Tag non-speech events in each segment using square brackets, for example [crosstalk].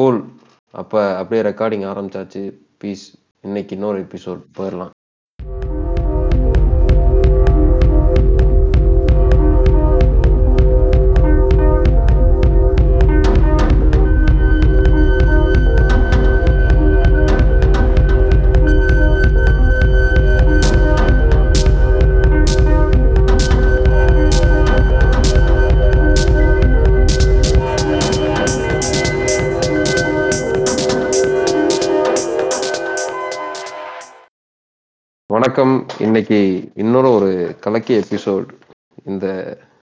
Cool அப்போ அப்படியே recording ஆரம்பிச்சாச்சு. பீஸ் இன்னைக்கு இன்னொரு எபிசோட் போயிடலாம் வணக்கம். இன்னைக்கு இன்னொரு ஒரு கலக்கி எபிசோட் இந்த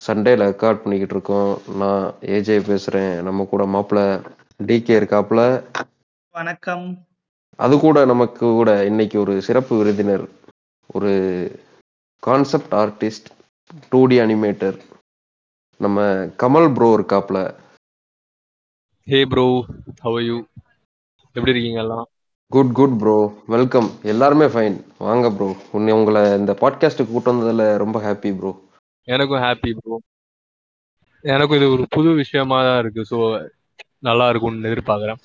சண்டேல ரெக்கார்ட் பண்ணிக்கிட்டு இருக்கோம். நான் ஏஜே பேசுறேன். நம்ம கூட மாப்பிள்ள டிகே இருக்காப்புல. வணக்கம். அது கூட நமக்கு கூட இன்னைக்கு ஒரு சிறப்பு விருந்தினர். ஒரு concept artist two D animator நம்ம கமல் ப்ரோ இருக்காப்புல. ஹே ப்ரோ ஹவ் யூ எப்படி இருக்கீங்க எல்லாம்? குட் குட் ப்ரோ வெல்கம் எல்லாருமே ஃபைன் வாங்க ப்ரோ உன்னை உங்களை இந்த பாட்காஸ்ட்டுக்கு கூட்டு வந்ததுல ரொம்ப ஹாப்பி ப்ரோ எனக்கும் ஹாப்பி ப்ரோ எனக்கும் இது ஒரு புது விஷயமா தான் இருக்கு. ஸோ நல்லா இருக்கும்னு எதிர்பார்க்குறேன்.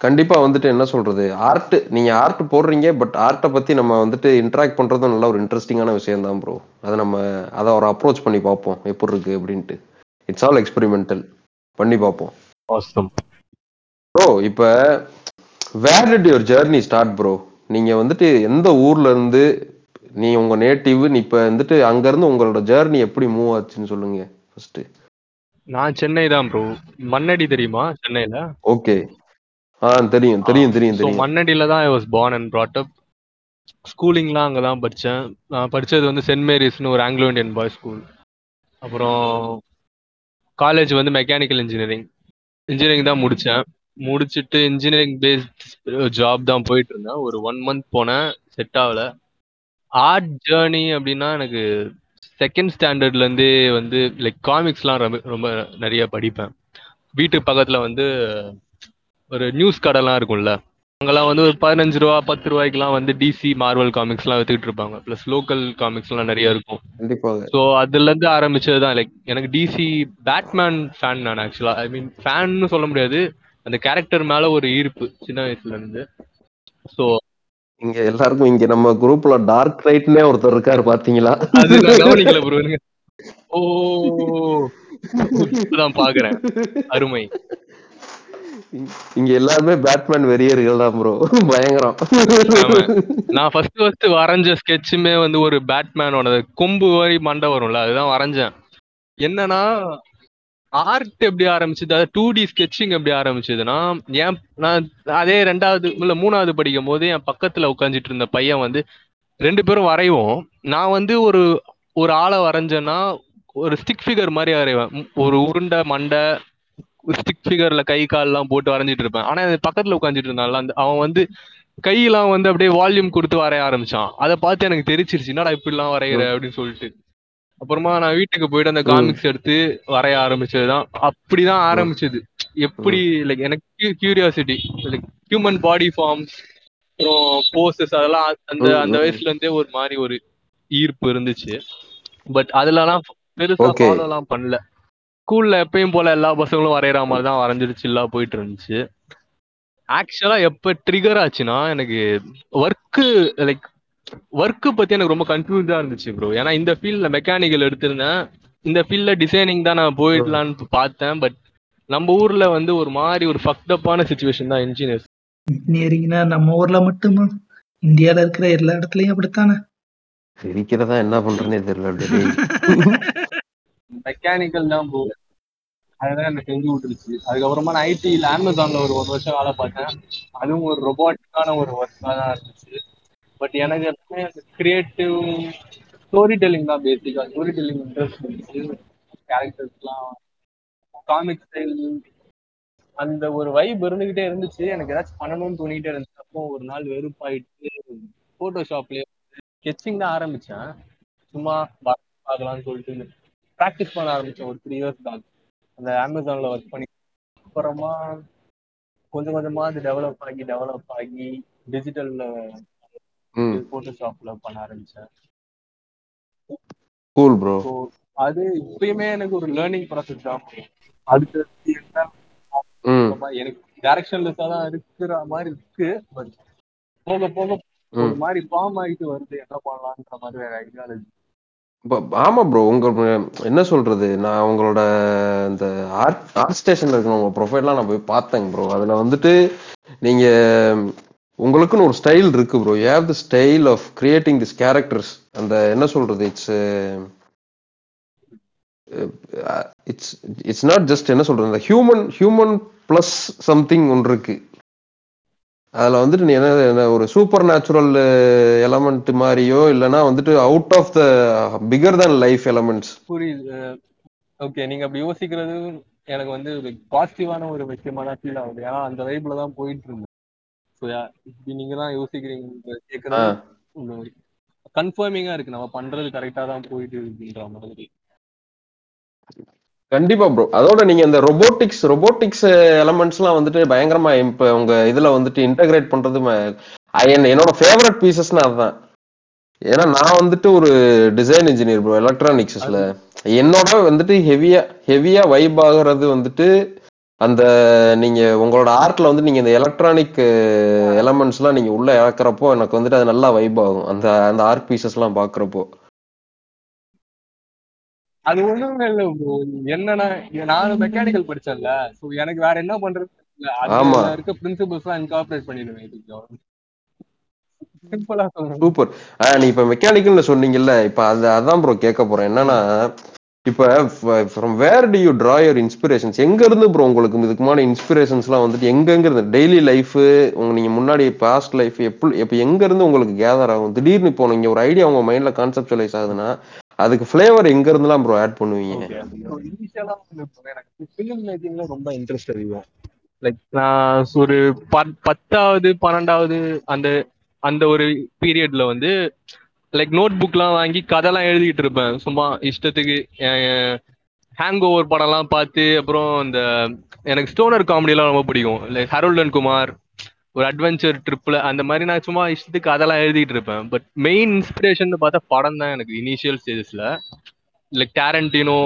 கண்டிப்பா வந்துட்டு என்ன சொல்றது? ஆர்ட் நீங்க ஆர்ட் போடுறீங்க பட் ஆர்ட்டை பத்தி நம்ம வந்துட்டு இன்டராக்ட் பண்றதும் நல்ல ஒரு இன்ட்ரெஸ்டிங்கான விஷயம் தான் ப்ரோ அதை நம்ம அதை ஒரு அப்ரோச் பண்ணி பார்ப்போம். எப்படி இருக்கு அப்படின்ட்டு. இட்ஸ் ஆல் எக்ஸ்பெரிமெண்டல் பண்ணி பார்ப்போம். ப்ரோ இப்போ where did your journey start bro நீங்க வந்துட்டு எந்த ஊர்ல இருந்து நீ உங்க நேட்டிவ் நீ இப்ப வந்துட்டு அங்க இருந்து உங்களோட ஜேர்னி எப்படி மூவ் ஆச்சுன்னு சொல்லுங்க ஃபர்ஸ்ட் நான் சென்னை தான் ப்ரோ மண்ணடி தெரியுமா சென்னையில? ஓகே ஆ தெரியும் தெரியும் தெரியும் தெரியும். மண்ணடியில தான் I was born and brought up. ஸ்கூலிங்லாம் அங்கே தான் படித்தேன் நான் படித்தது வந்து சென்ட் மேரிஸ்னு ஒரு ஆங்கிலோ இந்தியன் பாய்ஸ் ஸ்கூல் அப்புறம் காலேஜ் வந்து மெக்கானிக்கல் இன்ஜினியரிங் இன்ஜினியரிங் தான் முடித்தேன் முடிச்சுட்டு இன்ஜினியரிங் பேஸ்ட் ஜாப் தான் போயிட்டு இருந்தேன். ஒரு ஒன் மந்த் போனேன். செட் ஆகல. ஆர்ட் ஜேர்னி அப்படின்னா எனக்கு செகண்ட் ஸ்டாண்டர்ட்லேருந்தே வந்து லைக் காமிக்ஸ்லாம் ரொம்ப ரொம்ப நிறைய படிப்பேன். வீட்டு பக்கத்தில் வந்து ஒரு நியூஸ் கடைலாம் இருக்கும்ல. அங்கெல்லாம் வந்து ஒரு பதினஞ்சு ரூபா பத்து ரூபாய்க்குலாம் வந்து டிசி மார்வல் காமிக்ஸ்லாம் வித்துக்கிட்டு இருப்பாங்க. ப்ளஸ் லோக்கல் காமிக்ஸ்லாம் நிறைய இருக்கும். ஸோ அதுல இருந்து ஆரம்பிச்சது தான் லைக் எனக்கு டிசி பேட்மேன் ஃபேன் நான் ஆக்சுவலா ஐ மீன் ஃபேன்னு சொல்ல முடியாது. அந்த கேரக்டர் மேல ஒரு ஈர்ப்பு சின்ன வயசுல இருந்து. ஸோ இங்க எல்லாருக்கும் இங்க நம்ம குரூப்ல டார்க் ரைட்னே ஒருத்தர் இருக்காரு பாத்தீங்களா? அது கவனிக்கல ப்ரோ ஓ இப்பதான் பாக்குறேன். அருமை. இங்க எல்லாருமே பேட்மேன் வெறியர்கள் தான் ப்ரோ பயங்கரம். நான் ஃபர்ஸ்ட் ஃபர்ஸ்ட் வரைஞ்ச ஸ்கெட்சுமே வந்து ஒரு பேட்மேனோட கொம்பு மாதிரி மண்டை வரும்ல அதுதான் வரைஞ்சேன். என்னன்னா ஆர்ட் எப்படி ஆரம்பிச்சது? அதாவது டூ டி ஸ்கெட்சிங் எப்படி ஆரம்பிச்சதுன்னா ஏன் நான் அதே ரெண்டாவது இல்ல மூணாவது படிக்கும் போது என் பக்கத்துல உட்காந்துட்டு இருந்த பையன் வந்து ரெண்டு பேரும் வரைவோம். நான் வந்து ஒரு ஒரு ஆளை வரைஞ்சேன்னா ஒரு ஸ்டிக் ஃபிகர் மாதிரி வரைவேன். ஒரு உருண்டை மண்டை ஸ்டிக் ஃபிகர்ல கை கால்லாம் போட்டு வரைஞ்சிட்டு இருப்பேன். ஆனா அது பக்கத்துல உட்காந்துட்டு இருந்தான்ல அந்த அவன் வந்து கையெல்லாம் வந்து அப்படியே வால்யூம் கொடுத்து வரைய ஆரம்பிச்சான். அதை பார்த்து எனக்கு தெரிச்சிருச்சு. என்னடா இப்படிலாம் வரைகிற அப்படின்னு சொல்லிட்டு. அப்புறமா நான் வீட்டுக்கு போயிட்டு அந்த. காமிக்ஸ் எடுத்து வரைய ஆரம்பிச்சதுதான் அப்படிதான் ஆரம்பிச்சது எப்படி லைக் எனக்கு curiosity like human body forms அப்புறம் போசஸ் அதெல்லாம் அந்த அந்த. வயசுல இருந்தே ஒரு மாதிரி ஒரு ஈர்ப்பு இருந்துச்சு பட் அதுலலாம் பெருசா Okay. ஃபாலோ எல்லாம் பண்ணல ஸ்கூல்ல எப்பயும் போல எல்லா பசங்களும் வரைகிற மாதிரி தான் வரைஞ்சிட்டு சில்லா போயிட்டு இருந்துச்சு ஆக்சுவலா எப்ப ட்ரிகர் ஆச்சுன்னா எனக்கு ஒர்க்கு லைக் ஒர்க்கு பத்தி எனக்கு ரொம்ப கன்ஃபியூஸா இருந்துச்சு ப்ரோ ஏன்னா இந்த ஃபீல்ட்ல மெக்கானிக்கல் எடுத்திருந்தேன். இந்த ஃபீல்ட்ல டிசைனிங் தான் நான் போயிடலான்னு பார்த்தேன். பட் நம்ம ஊர்ல வந்து ஒரு மாதிரி ஒரு ஃபக்டப்பான சுச்சுவேஷன் தான் இன்ஜினியர்ஸ் இன்ஜினியரிங்னா நம்ம ஊர்ல மட்டுமா? இந்தியால இருக்கிற எல்லா இடத்துலயும் அப்படித்தானே? சிரிக்கிறதா என்ன பண்றேனே தெரியல. மெக்கானிக்கல் தான் ப்ரோ அதுதான் எனக்கு செஞ்சு விட்டுருச்சு. அதுக்கப்புறமா நான் ஐடியில் அமேசான்ல ஒரு ஒரு வருஷம் வேலை பார்த்தேன். அதுவும் ஒரு ரொபாட்டிக்கான ஒரு ஒர்க்காக தான் இருந்துச்சு. பட் எனக்கு எல்லாமே கிரியேட்டிவ் ஸ்டோரி டெல்லிங் தான் பேசிக்கா ஸ்டோரி டெல்லிங் இன்ட்ரெஸ்ட் இருந்துச்சு கேரக்டர்ஸ்லாம் காமிக் ஸ்டைல் அந்த ஒரு வைப் இருந்துகிட்டே இருந்துச்சு. எனக்கு ஏதாச்சும் பண்ணணும்னு தோணிக்கிட்டே இருந்துச்சு. அப்போ ஒரு நாள் வெறுப்பாயிட்டு ஃபோட்டோஷாப்லேயே ஸ்கெச்சிங் தான் ஆரம்பித்தேன் சும்மா பார்க்கலாம்னு சொல்லிட்டு ப்ராக்டிஸ் பண்ண ஆரம்பித்தேன் ஒரு த்ரீ இயர்ஸ் பேக் அந்த அமேசானில் ஒர்க் பண்ணி அப்புறமா கொஞ்சம் கொஞ்சமாக அது டெவலப் ஆகி டெவலப் ஆகி டிஜிட்டலில் போட்டோஷாப்ல பண்ண ஆரம்பிச்சேன். கூல் ப்ரோ அது இப்பயுமே எனக்கு ஒரு லேர்னிங் ப்ராசஸ் தான். அதுக்கு என்ன? எனக்கு டைரக்ஷன்லெஸ்ஸா தான் இருக்கிற மாதிரி இருக்கு பட் போக போக ஒரு மாதிரி ஃபார்ம் ஆயிட்டு வருது. என்ன பண்ணலான்ற மாதிரி வேற ஐடியாலஜி ஆமா ப்ரோ உங்க என்ன சொல்றது? நான் உங்களோட இந்த ஆர்ட் ஆர்ட் ஸ்டேஷன்ல இருக்கிற உங்க ப்ரொஃபைல்லாம் நான் போய் பார்த்தேங்க ப்ரோ அதுல வந்துட்டு நீங்க உங்களுக்குன்னு ஒரு ஸ்டைல் இருக்கு bro you have the style of creating this characters அந்த என்ன சொல்றது? It's it's it's not just என்ன சொல்றது? இந்த ஹியூமன் ஹியூமன் பிளஸ் சம்திங் ஒன்று இருக்கு. அதில் வந்துட்டு நீ என்ன என்ன ஒரு சூப்பர் நேச்சுரல் எலமெண்ட் மாதிரியோ இல்லைன்னா வந்துட்டு out of the figure then life elements புரியுது. Uh, ஓகே நீங்க அப்படி யோசிக்கிறது எனக்கு வந்து பாசிட்டிவான ஒரு விஷயமா தான் ஃபீல் ஆகுது. ஏன்னா அந்த வைப்ல தான் போயிட்டு இருந்தேன் நீங்க தான் யோசிக்கிறீங்க கன்ஃபர்மிங்கா இருக்கு. நம்ம பண்றது கரெக்டா தான் போயிட்டு இருக்குன்ற மாதிரி. கண்டிப்பா ப்ரோ அதோட நீங்க இந்த ரொபோட்டிக்ஸ் ரொபோட்டிக்ஸ் எலமெண்ட்ஸ்லாம் வந்துட்டு பயங்கரமா இப்ப உங்க இதுல வந்துட்டு இன்டகிரேட் பண்றது என்னோட ஃபேவரட் பீசஸ்னா அதுதான். ஏன்னா நான் வந்துட்டு ஒரு டிசைன் இன்ஜினியர் ப்ரோ எலக்ட்ரானிக்ஸ்ல என்னோட வந்துட்டு ஹெவியா ஹெவியா வைப் ஆகுறது வந்துட்டு அந்த நீங்க உங்களோட ஆர்ட்ல வந்து நீங்க இந்த எலக்ட்ரானிக் எலமெண்ட்ஸ்லாம் நீங்க உள்ள இறக்குறப்போ எனக்கு வந்துட்டு அது நல்லா வைப் ஆகும். அந்த அந்த ஆர்ட் பீசஸ்லாம் பாக்குறப்போ. அது ஒண்ணுமே இல்ல. என்னன்னா நான் மெக்கானிக்கல் படிச்சேன்ல. சோ எனக்கு வேற என்ன பண்றது. ஆமா. இருக்க பிரின்சிபல்ஸ் எல்லாம் இன்கார்பரேட் பண்ணிடுவேன் இதுக்கு. சூப்பர் நீ இப்ப மெக்கானிக்கல்னு சொன்னீங்கல்ல இப்ப அது அதான் ப்ரோ கேட்க போறேன். என்னன்னா இப்ப from where do you draw your inspirations எங்க இருந்து ப்ரோ உங்களுக்கு இதுக்குமான இன்ஸ்பிரேஷன்ஸ்லாம் வந்துட்டு எங்க எங்க இருந்து டெய்லி லைஃப் உங்க நீங்க முன்னாடி பாஸ்ட் லைஃப் எப்படி இப்ப எங்க இருந்து உங்களுக்கு கேதர் ஆகும்? திடீர்னு இப்போ நீங்க ஒரு ஐடியா உங்க மைண்ட்ல கான்செப்டுவலைஸ் ஆகுதுன்னா அதுக்கு ஃபிளேவர் எங்க இருந்துலாம் ப்ரோ ஆட் பண்ணுவீங்க எனக்கு ஃபிலிம் மேக்கிங்ல ரொம்ப இன்ட்ரெஸ்ட் அதிகம். லைக் நான் ஒரு பத்- பத்தாவது பன்னெண்டாவது அந்த அந்த ஒரு பீரியட்ல வந்து லைக் நோட் புக்லாம் வாங்கி கதைலாம் எழுதிக்கிட்டு இருப்பேன். சும்மா இஷ்டத்துக்கு ஹேங் ஓவர் படம்லாம் பார்த்து அப்புறம் இந்த எனக்கு ஸ்டோனர் காமெடிலாம் ரொம்ப பிடிக்கும். லைக் ஹரோல்டன் குமார் ஒரு அட்வென்ச்சர் ட்ரிப்பில் அந்த மாதிரி நான் சும்மா இஷ்டத்துக்கு அதெல்லாம் எழுதிட்டு இருப்பேன். பட் மெயின் இன்ஸ்பிரேஷன் பார்த்தா படம் தான் எனக்கு இனிஷியல் ஸ்டேஜஸில் லைக் டேரண்டினோ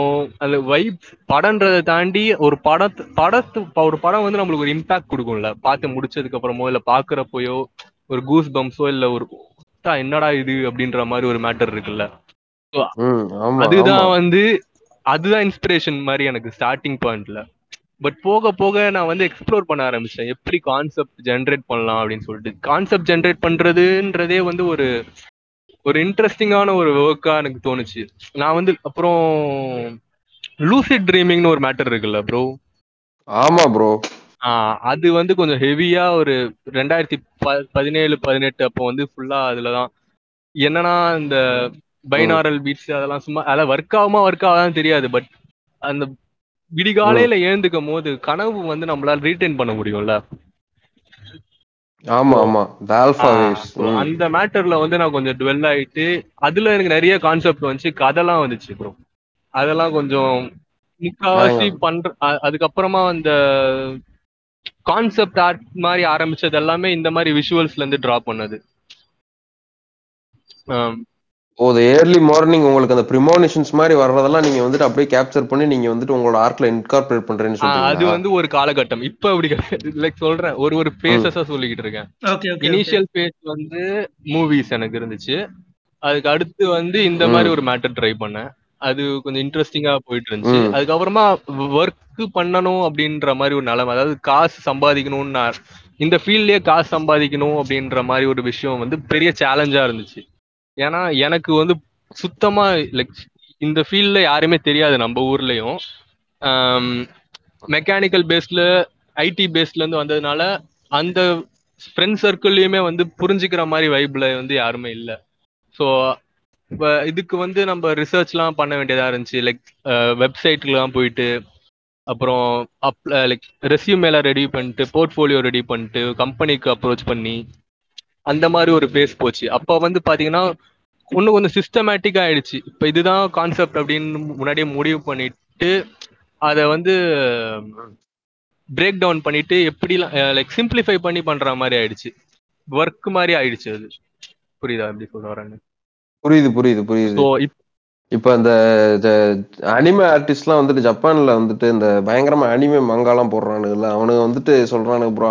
அந்த வைப் படன்றதை தாண்டி ஒரு படத்து படத்து ஒரு படம் வந்து நம்மளுக்கு ஒரு இம்பாக்ட் கொடுக்கும்ல. பார்த்து முடிச்சதுக்கு அப்புறமோ இல்லை பார்க்குறப்போயோ ஒரு கூஸ் பம்ப்ஸோ இல்லை ஒரு "தா, என்னடா இது அப்படின்ற மாதிரி ஒரு மேட்டர் இருக்குல்ல. அதுதான் வந்து அதுதான் இன்ஸ்பிரேஷன் மாதிரி எனக்கு ஸ்டார்டிங் பாயிண்ட்ல பட் போக போக நான் வந்து எக்ஸ்ப்ளோர் பண்ண ஆரம்பிச்சேன் எப்படி கான்செப்ட் ஜென்ரேட் பண்ணலாம் அப்படின்னு சொல்லிட்டு. கான்செப்ட் ஜென்ரேட் பண்றதுன்றதே வந்து ஒரு ஒரு இன்ட்ரெஸ்டிங்கான ஒரு ஒர்க்கா எனக்கு தோணுச்சு. நான் வந்து அப்புறம் லூசிட் ட்ரீமிங்னு ஒரு மேட்டர் இருக்குல்ல ப்ரோ ஆமா ப்ரோ அது வந்து கொஞ்சம் ஹெவியா ஒரு ரெண்டாயிரத்தி ப- பதினேழு பதினெட்டு அப்போ வந்து ஃபுல்லா அதுலதான். என்னன்னா இந்த பைனாரல் பீட்ஸ் அதெல்லாம் சும்மா அதெல்லாம் ஒர்க் ஆகுமா ஒர்க் ஆகாதான் தெரியாது பட் அந்த விடிகாலையில எழுந்துக்கும் போது கனவு வந்து நம்மளால ரீட்டைன் பண்ண முடியும்ல. ஆமா ஆமா. த ஆ, வேவ்ஸ் அந்த மேட்டர்ல வந்து நான் கொஞ்சம் டுவெல் ஆயிட்டு அதுல எனக்கு நிறைய கான்செப்ட் வந்துச்சு கதைலாம் வந்துச்சு ப்ரோ அதெல்லாம் கொஞ்சம் முக்காவாசி பண்ற அ- அதுக்கப்புறமா அந்த கான்செப்ட் ஆர்ட் மாதிரி ஆரம்பிச்சது எல்லாமே இந்த மாதிரி விஷுவல்ஸ்ல இருந்து டிரா பண்ணது. ஓ ஏர்லி மார்னிங் உங்களுக்கு அந்த ப்ரிமோனிஷன்ஸ் மாதிரி வர்றதெல்லாம் நீங்க வந்துட்டு அப்படியே கேப்சர் பண்ணி நீங்க வந்துட்டு உங்களோட ஆர்ட்ல இன்கார்பரேட் பண்றேன்னு ஆ, அது சொல்றீங்க வந்து ஒரு காலகட்டம். இப்ப அப்படி கிடையாது. லைக் சொல்றேன். ஒரு ஒரு பேசஸா சொல்லிக்கிட்டு இருக்கேன். ஓகே ஓகே இனிஷியல் பேஸ் வந்து மூவிஸ் எனக்கு இருந்துச்சு. அதுக்கு அடுத்து வந்து இந்த மாதிரி ஒரு மேட்டர் ட்ரை பண்ணேன். அது கொஞ்சம் இன்ட்ரெஸ்டிங்கா போயிட்டு இருந்துச்சு. அதுக்கப்புறமா ஒர்க் பண்ணணும் அப்படின்ற மாதிரி ஒரு நிலைமை அதாவது காசு சம்பாதிக்கணும்னு இந்த ஃபீல்ட்லயே காசு சம்பாதிக்கணும் அப்படின்ற மாதிரி ஒரு விஷயம் வந்து பெரிய சேலஞ்சா இருந்துச்சு. ஏன்னா எனக்கு வந்து சுத்தமா லைக் இந்த ஃபீல்ட்ல யாருமே தெரியாது நம்ம ஊர்லயும். மெக்கானிக்கல் பேஸ்ல ஐடி பேஸ்ல இருந்து வந்ததுனால அந்த ஃப்ரெண்ட் சர்க்கிள்லயுமே வந்து புரிஞ்சுக்கிற மாதிரி வைப்ல வந்து யாருமே இல்ல. ஸோ இதுக்கு வந்து நம்ம ரிசர்ச்லாம் பண்ண வேண்டியதா இருந்துச்சு. லைக் வெப்சைட்லாம் போயிட்டு அப்புறம் அப் லைக் ரெசியூமேல ரெடி பண்ணிட்டு போர்ட்ஃபோலியோ ரெடி பண்ணிட்டு கம்பெனிக்கு அப்ரோச் பண்ணி அந்த மாதிரி ஒரு பேஸ் போச்சு. அப்போ வந்து பாத்தீங்கன்னா இன்னும் கொஞ்சம் சிஸ்டமேட்டிக் ஆயிடுச்சு. இப்போ இதுதான் கான்செப்ட் அப்படின்னு முன்னாடியே முடிவு பண்ணிட்டு அதை வந்து பிரேக் டவுன் பண்ணிட்டு எப்படிலாம் லைக் சிம்பிளிஃபை பண்ணி பண்ற மாதிரி ஆயிடுச்சு. ஒர்க் மாதிரி ஆயிடுச்சு அது. புரியுதா? எப்படி சொல்ல வரேன்னு? புரியுது புரியுது புரியுது. இப்ப இந்த அனிமே ஆர்டிஸ்ட்லாம் வந்துட்டு ஜப்பான்ல வந்துட்டு இந்த பயங்கரமா அனிமே மங்காலாம் போடுறானுங்கல்ல அவனுங்க வந்துட்டு சொல்றானுங்க ப்ரோ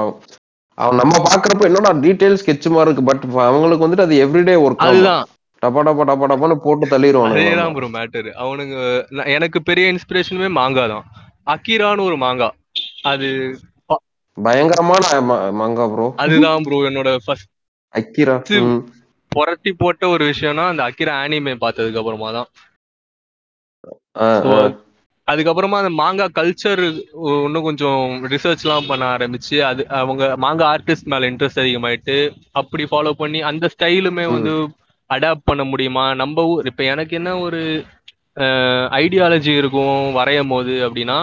அவன் நம்ம பாக்குறப்ப என்னடா டீடைல் ஸ்கெட்ச் மாதிரி இருக்கு பட் அவங்களுக்கு வந்துட்டு அது எவ்ரிடே ஒர்க் அதுதான். டப்பா டப்பா டப்பா டப்பான்னு போட்டு தள்ளிடுவானுங்க அதேதான் ப்ரோ மேட்டர் அவனுங்க எனக்கு பெரிய இன்ஸ்பிரேஷனுமே மாங்கா தான். அக்கீரான்னு ஒரு மாங்கா அது பயங்கரமான மங்கா ப்ரோ அதுதான் ப்ரோ என்னோட ஃபர்ஸ்ட் அக்கிரா. புரட்டி போட்ட ஒரு விஷயம்னா அந்த அக்கிரா ஆனிமே பார்த்ததுக்கு அப்புறமா தான். அதுக்கப்புறமா அந்த மாங்கா கல்ச்சர் இன்னும் கொஞ்சம் ரிசர்ச்லாம் பண்ண ஆரம்பிச்சு அது அவங்க மாங்கா ஆர்டிஸ்ட் மேல இன்ட்ரெஸ்ட் அதிகமாயிட்டு அப்படி ஃபாலோ பண்ணி அந்த ஸ்டைலுமே. வந்து அடாப்ட் பண்ண முடியுமா நம்ம ஊர் இப்ப எனக்கு என்ன ஒரு ஐடியாலஜி இருக்கும் வரையும் போது அப்படின்னா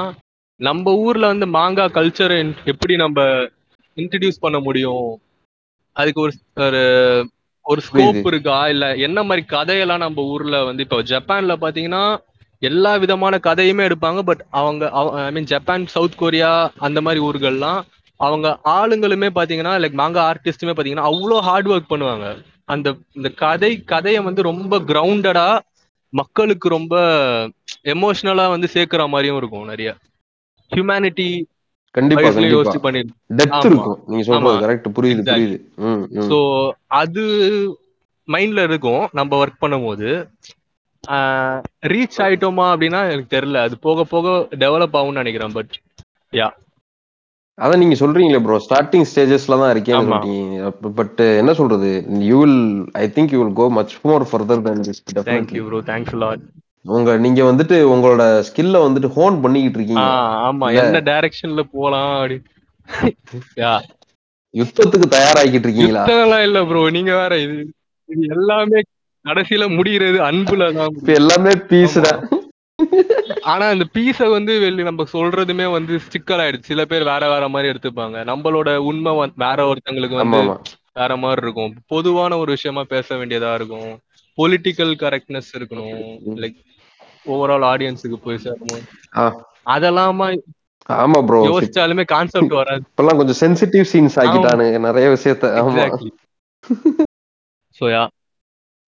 நம்ம ஊர்ல வந்து மாங்கா கல்ச்சரை எப்படி நம்ம இன்ட்ரடியூஸ் பண்ண முடியும் அதுக்கு ஒரு ஒரு ஸ்கோப். இருக்கா? இல்ல என்ன மாதிரி கதையெல்லாம் நம்ம ஊர்ல வந்து இப்போ ஜப்பான்ல பாத்தீங்கன்னா எல்லா விதமான கதையுமே எடுப்பாங்க. பட் அவங்க I mean Japan South Korea அந்த மாதிரி ஊர்கள்லாம் அவங்க ஆளுங்களுமே பாத்தீங்கன்னா லைக் மாங்கா ஆர்டிஸ்டுமே பாத்தீங்கன்னா அவ்வளோ ஹார்ட் ஒர்க் பண்ணுவாங்க. அந்த இந்த கதை கதையை வந்து ரொம்ப கிரவுண்டடா மக்களுக்கு ரொம்ப எமோஷனலா வந்து சேர்க்கிற மாதிரியும் இருக்கும் நிறைய. ஹியூமனிட்டி கண்டிப்பா யோசிச்சு பண்ணி டெப்த் ஆமா. இருக்கும். நீங்க சொல்றது. கரெக்ட் புரியுது. புரியுது. ஸோ அது மைண்ட்ல இருக்கும். நம்ம ஒர்க் பண்ணும்போது. ரீச் ஆயிட்டோமா அப்படின்னா எனக்கு தெரியல. அது போக போக டெவலப் ஆகும்னு நினைக்கிறேன் பட் அதான் நீங்க சொல்றீங்களே ப்ரோ ஸ்டார்டிங் ஸ்டேஜஸ்ல தான். சொல்றீங்க பட் என்ன சொல்றது? You will I think you will go much more further than this thank you definitely. Bro thanks lot உங்க நீங்க வந்துட்டு உங்களோட ஸ்கில்ல வந்துட்டு ஹோன் பண்ணிக்கிட்டு இருக்கீங்க. ஆமா. என்ன டைரக்ஷன்ல போலாம் அப்படி. யுத்தத்துக்கு தயாராகிட்டு இருக்கீங்களா? யுத்தம்லாம் இல்ல ப்ரோ நீங்க வேற இது இது எல்லாமே கடைசியில முடிகிறது அன்புல தான் எல்லாமே பீஸ்டா ஆனா இந்த பீஸ வந்து வெளிய நம்ம சொல்றதுமே வந்து சிக்கல் ஆயிடுச்சு சில பேர் வேற வேற மாதிரி எடுத்துப்பாங்க. நம்மளோட உண்மை வேற ஒருத்தங்களுக்கு வந்து வேற மாதிரி இருக்கும். பொதுவான ஒரு விஷயமா பேச வேண்டியதா இருக்கும். பொலிட்டிக்கல் கரெக்ட்னஸ் இருக்கணும். லைக் ஓவரால் ஆடியன்ஸுக்கு போய் சேரணும் அதெல்லாமா ஆமா ப்ரோ யோசிச்சாலுமே கான்செப்ட் வராது. இப்பெல்லாம் கொஞ்சம் சென்சிட்டிவ் சீன்ஸ் ஆக்கிட்டானுங்க நிறைய விஷயத்த ஆமா. எக்ஸாக்ட்லி சோ யா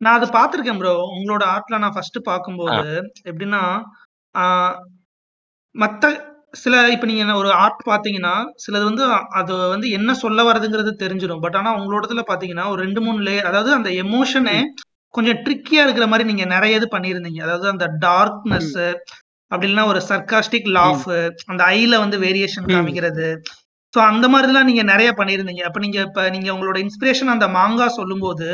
நான் அது பார்த்திருக்கேன் ப்ரோ. உங்களோட ஆர்ட்ல நான் ஃபர்ஸ்ட் பார்க்கும்போது எப்படின்னா, மத்த சில இப்ப நீங்க என்ன ஒரு ஆர்ட் பார்த்தீங்கன்னா, சிலது வந்து அது வந்து என்ன சொல்ல வருதுங்கிறது தெரிஞ்சிரும். பட் ஆனா உங்களோடதுல பார்த்தீங்கன்னா, ஒரு 2, 3 லேயர் அதாவது அந்த எமோஷனே கொஞ்சம் ட்ரிக்கியா இருக்கிற மாரி நீங்க நெறைய இது பண்ணியிருந்தீங்க. அதாவது அந்த டார்க்னஸ் அப்படி இல்லன்னா ஒரு சர்காஸ்டிக் லாஃப் அந்த ஐல வந்து வேரியேஷன். காமிக்கிறது. ஸோ அந்த மாரிலாம் நீங்க நெறைய பண்ணியிருந்தீங்க. அப்ப நீங்க இப்ப நீங்க உங்களோட இன்ஸ்பிரேஷன் அந்த மாங்கா சொல்லும்போது,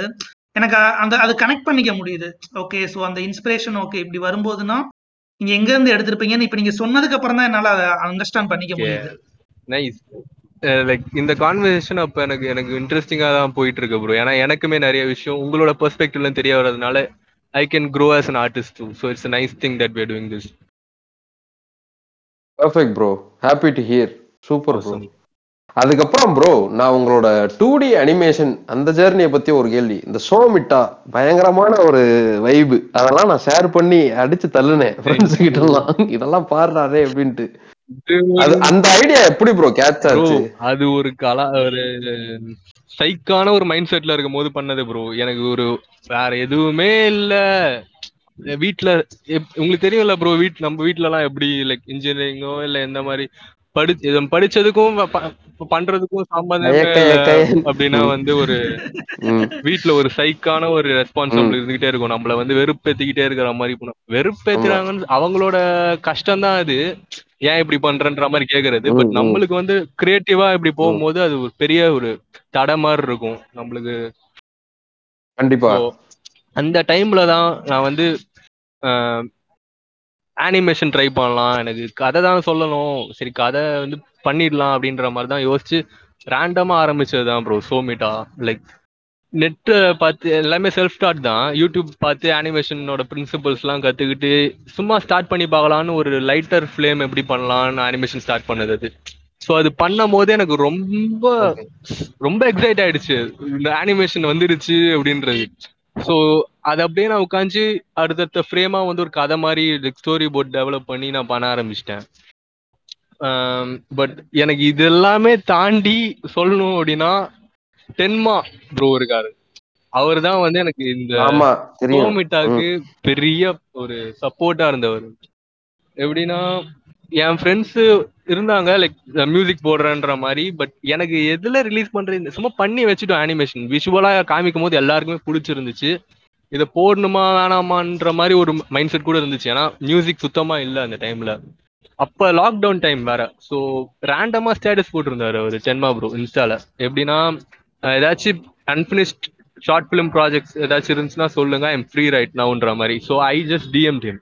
எனக்கு அந்த அது கனெக்ட் பண்ணிக்க முடியுது. ஓகே. ஸோ அந்த இன்ஸ்பிரேஷன் ஓகே இப்படி வரும்போதுன்னா, நீங்க எங்க இருந்து எடுத்திருப்பீங்கன்னு இப்ப நீங்க சொன்னதுக்கு அப்புறம் தான் என்னால அத அண்டர்ஸ்டாண்ட் பண்ணிக்க முடியுது. நைஸ் லைக் இந்த கான்வர்சேஷன் அப்ப எனக்கு எனக்கு இன்ட்ரெஸ்டிங்கா தான் போயிட்டு இருக்கு ப்ரோ ஏன்னா எனக்குமே நிறைய விஷயம் உங்களோட பெர்ஸ்பெக்டிவ்ல தெரிய வர்றதுனால I can grow as an artist too. So it's a nice thing that we're doing this. Perfect bro happy to hear super bro. அதுக்கப்புறம் ப்ரோ நான் உங்களோட டூ டி அனிமேஷன் அந்த ஜேர்னியை பத்தி ஒரு கேள்வி. இந்த சோமிட்டா பயங்கரமான ஒரு வைபு அதெல்லாம் நான் ஷேர் பண்ணி அடிச்சு தள்ளுனேன் ஃப்ரெண்ட்ஸ் கிட்ட எல்லாம் இதெல்லாம் பாடுறாரே அப்படின்ட்டு. அந்த ஐடியா எப்படி ப்ரோ கேட்ச் ஆச்சு? அது ஒரு கலா ஒரு சைக்கான ஒரு மைண்ட் செட்ல இருக்கும் போது பண்ணது ப்ரோ எனக்கு ஒரு வேற எதுவுமே இல்ல. வீட்ல உங்களுக்கு தெரியும்ல ப்ரோ வீட் நம்ம வீட்ல எல்லாம் எப்படி லைக் இன்ஜினியரிங்கோ இல்ல எந்த மாதிரி படி படிச்சதுக்கும் பண்றதுக்கும் சம்பந்தமே. அப்படின்னா. வந்து ஒரு ம், வீட்ல ஒரு சைக்கான ஒரு ரெஸ்பான்சிபிள் இருந்துகிட்டே இருக்கும். நம்மள வந்து வெறுப்பேத்திக்கிட்டே இருக்கிற மாதிரி. வெறுப்பேத்துறாங்கன்னு அவங்களோட கஷ்டம் தான் அது. ஏன் இப்படி பண்றன்ற மாதிரி கேக்குறது. பட். நம்மளுக்கு வந்து கிரியேட்டிவா இப்படி போகும்போது அது ஒரு பெரிய ஒரு தடை மாதிரி இருக்கும். நம்மளுக்கு. கண்டிப்பா. அந்த டைம்ல தான் நான் வந்து அனிமேஷன் ட்ரை பண்ணலாம். எனக்கு கதை தான் சொல்லணும். சரி கதை வந்து பண்ணிடலாம் அப்படின்ற மாதிரி தான் யோசிச்சு ரேண்டமா ஆரம்பிச்சது தான் ப்ரோ சோமிட்டா லைக் நெட் பார்த்து எல்லாமே செல்ஃப் ஸ்டார்ட் தான். யூடியூப் பார்த்து அனிமேஷனோட பிரின்சிபல்ஸ்லாம் கத்துக்கிட்டு சும்மா ஸ்டார்ட் பண்ணி பார்க்கலான்னு ஒரு லைட்டர் ஃப்ளேம் எப்படி பண்ணலாம்னு அனிமேஷன் ஸ்டார்ட் பண்ணது அது. ஸோ அது பண்ணும் போது எனக்கு ரொம்ப ரொம்ப எக்ஸைட் ஆயிடுச்சு. இந்த அனிமேஷன் வந்துருச்சு அப்படின்றது. ஸோ அது அப்படியே நான் உட்காந்து அடுத்தடுத்த ஃப்ரேமா வந்து ஒரு கதை மாதிரி ஸ்டோரி போர்ட் டெவலப் பண்ணி நான் பண்ண ஆரம்பிச்சிட்டேன். பட் எனக்கு இது எல்லாமே தாண்டி சொல்லணும் அப்படின்னா டென்மா ப்ரோ இருக்காரு. அவர் தான் வந்து எனக்கு இந்த சோமிட்டாக்கு பெரிய ஒரு சப்போர்ட்டா இருந்தவர். எப்படின்னா என் ஃப்ரெண்ட்ஸ் இருந்தாங்க லைக் மியூசிக் போடுறேன்ற மாதிரி பட் எனக்கு எதுல ரிலீஸ் பண்றது சும்மா பண்ணி வச்சுட்டோம் அனிமேஷன் விஷுவலா காமிக்கும் போது எல்லாருக்குமே பிடிச்சிருந்துச்சு. இதை போடணுமா வேணாமான்ற மாதிரி ஒரு மைண்ட் செட் கூட இருந்துச்சு. ஏன்னா மியூசிக் சுத்தமா இல்லை அந்த டைம்ல அப்ப லாக்டவுன் டைம் வேற. ஸோ ரேண்டமா ஸ்டேட்டஸ் போட்டிருந்தாரு அவர் சென்மா ப்ரோ இன்ஸ்டால எப்படின்னா ஏதாச்சும் அன்பினிஷ்ட் ஷார்ட் ஃபிலிம் ப்ராஜெக்ட்ஸ் ஏதாச்சும் இருந்துச்சுன்னா சொல்லுங்க ஐம் ஃப்ரீ ரைட் நவுன்ற மாதிரி. So I just DM team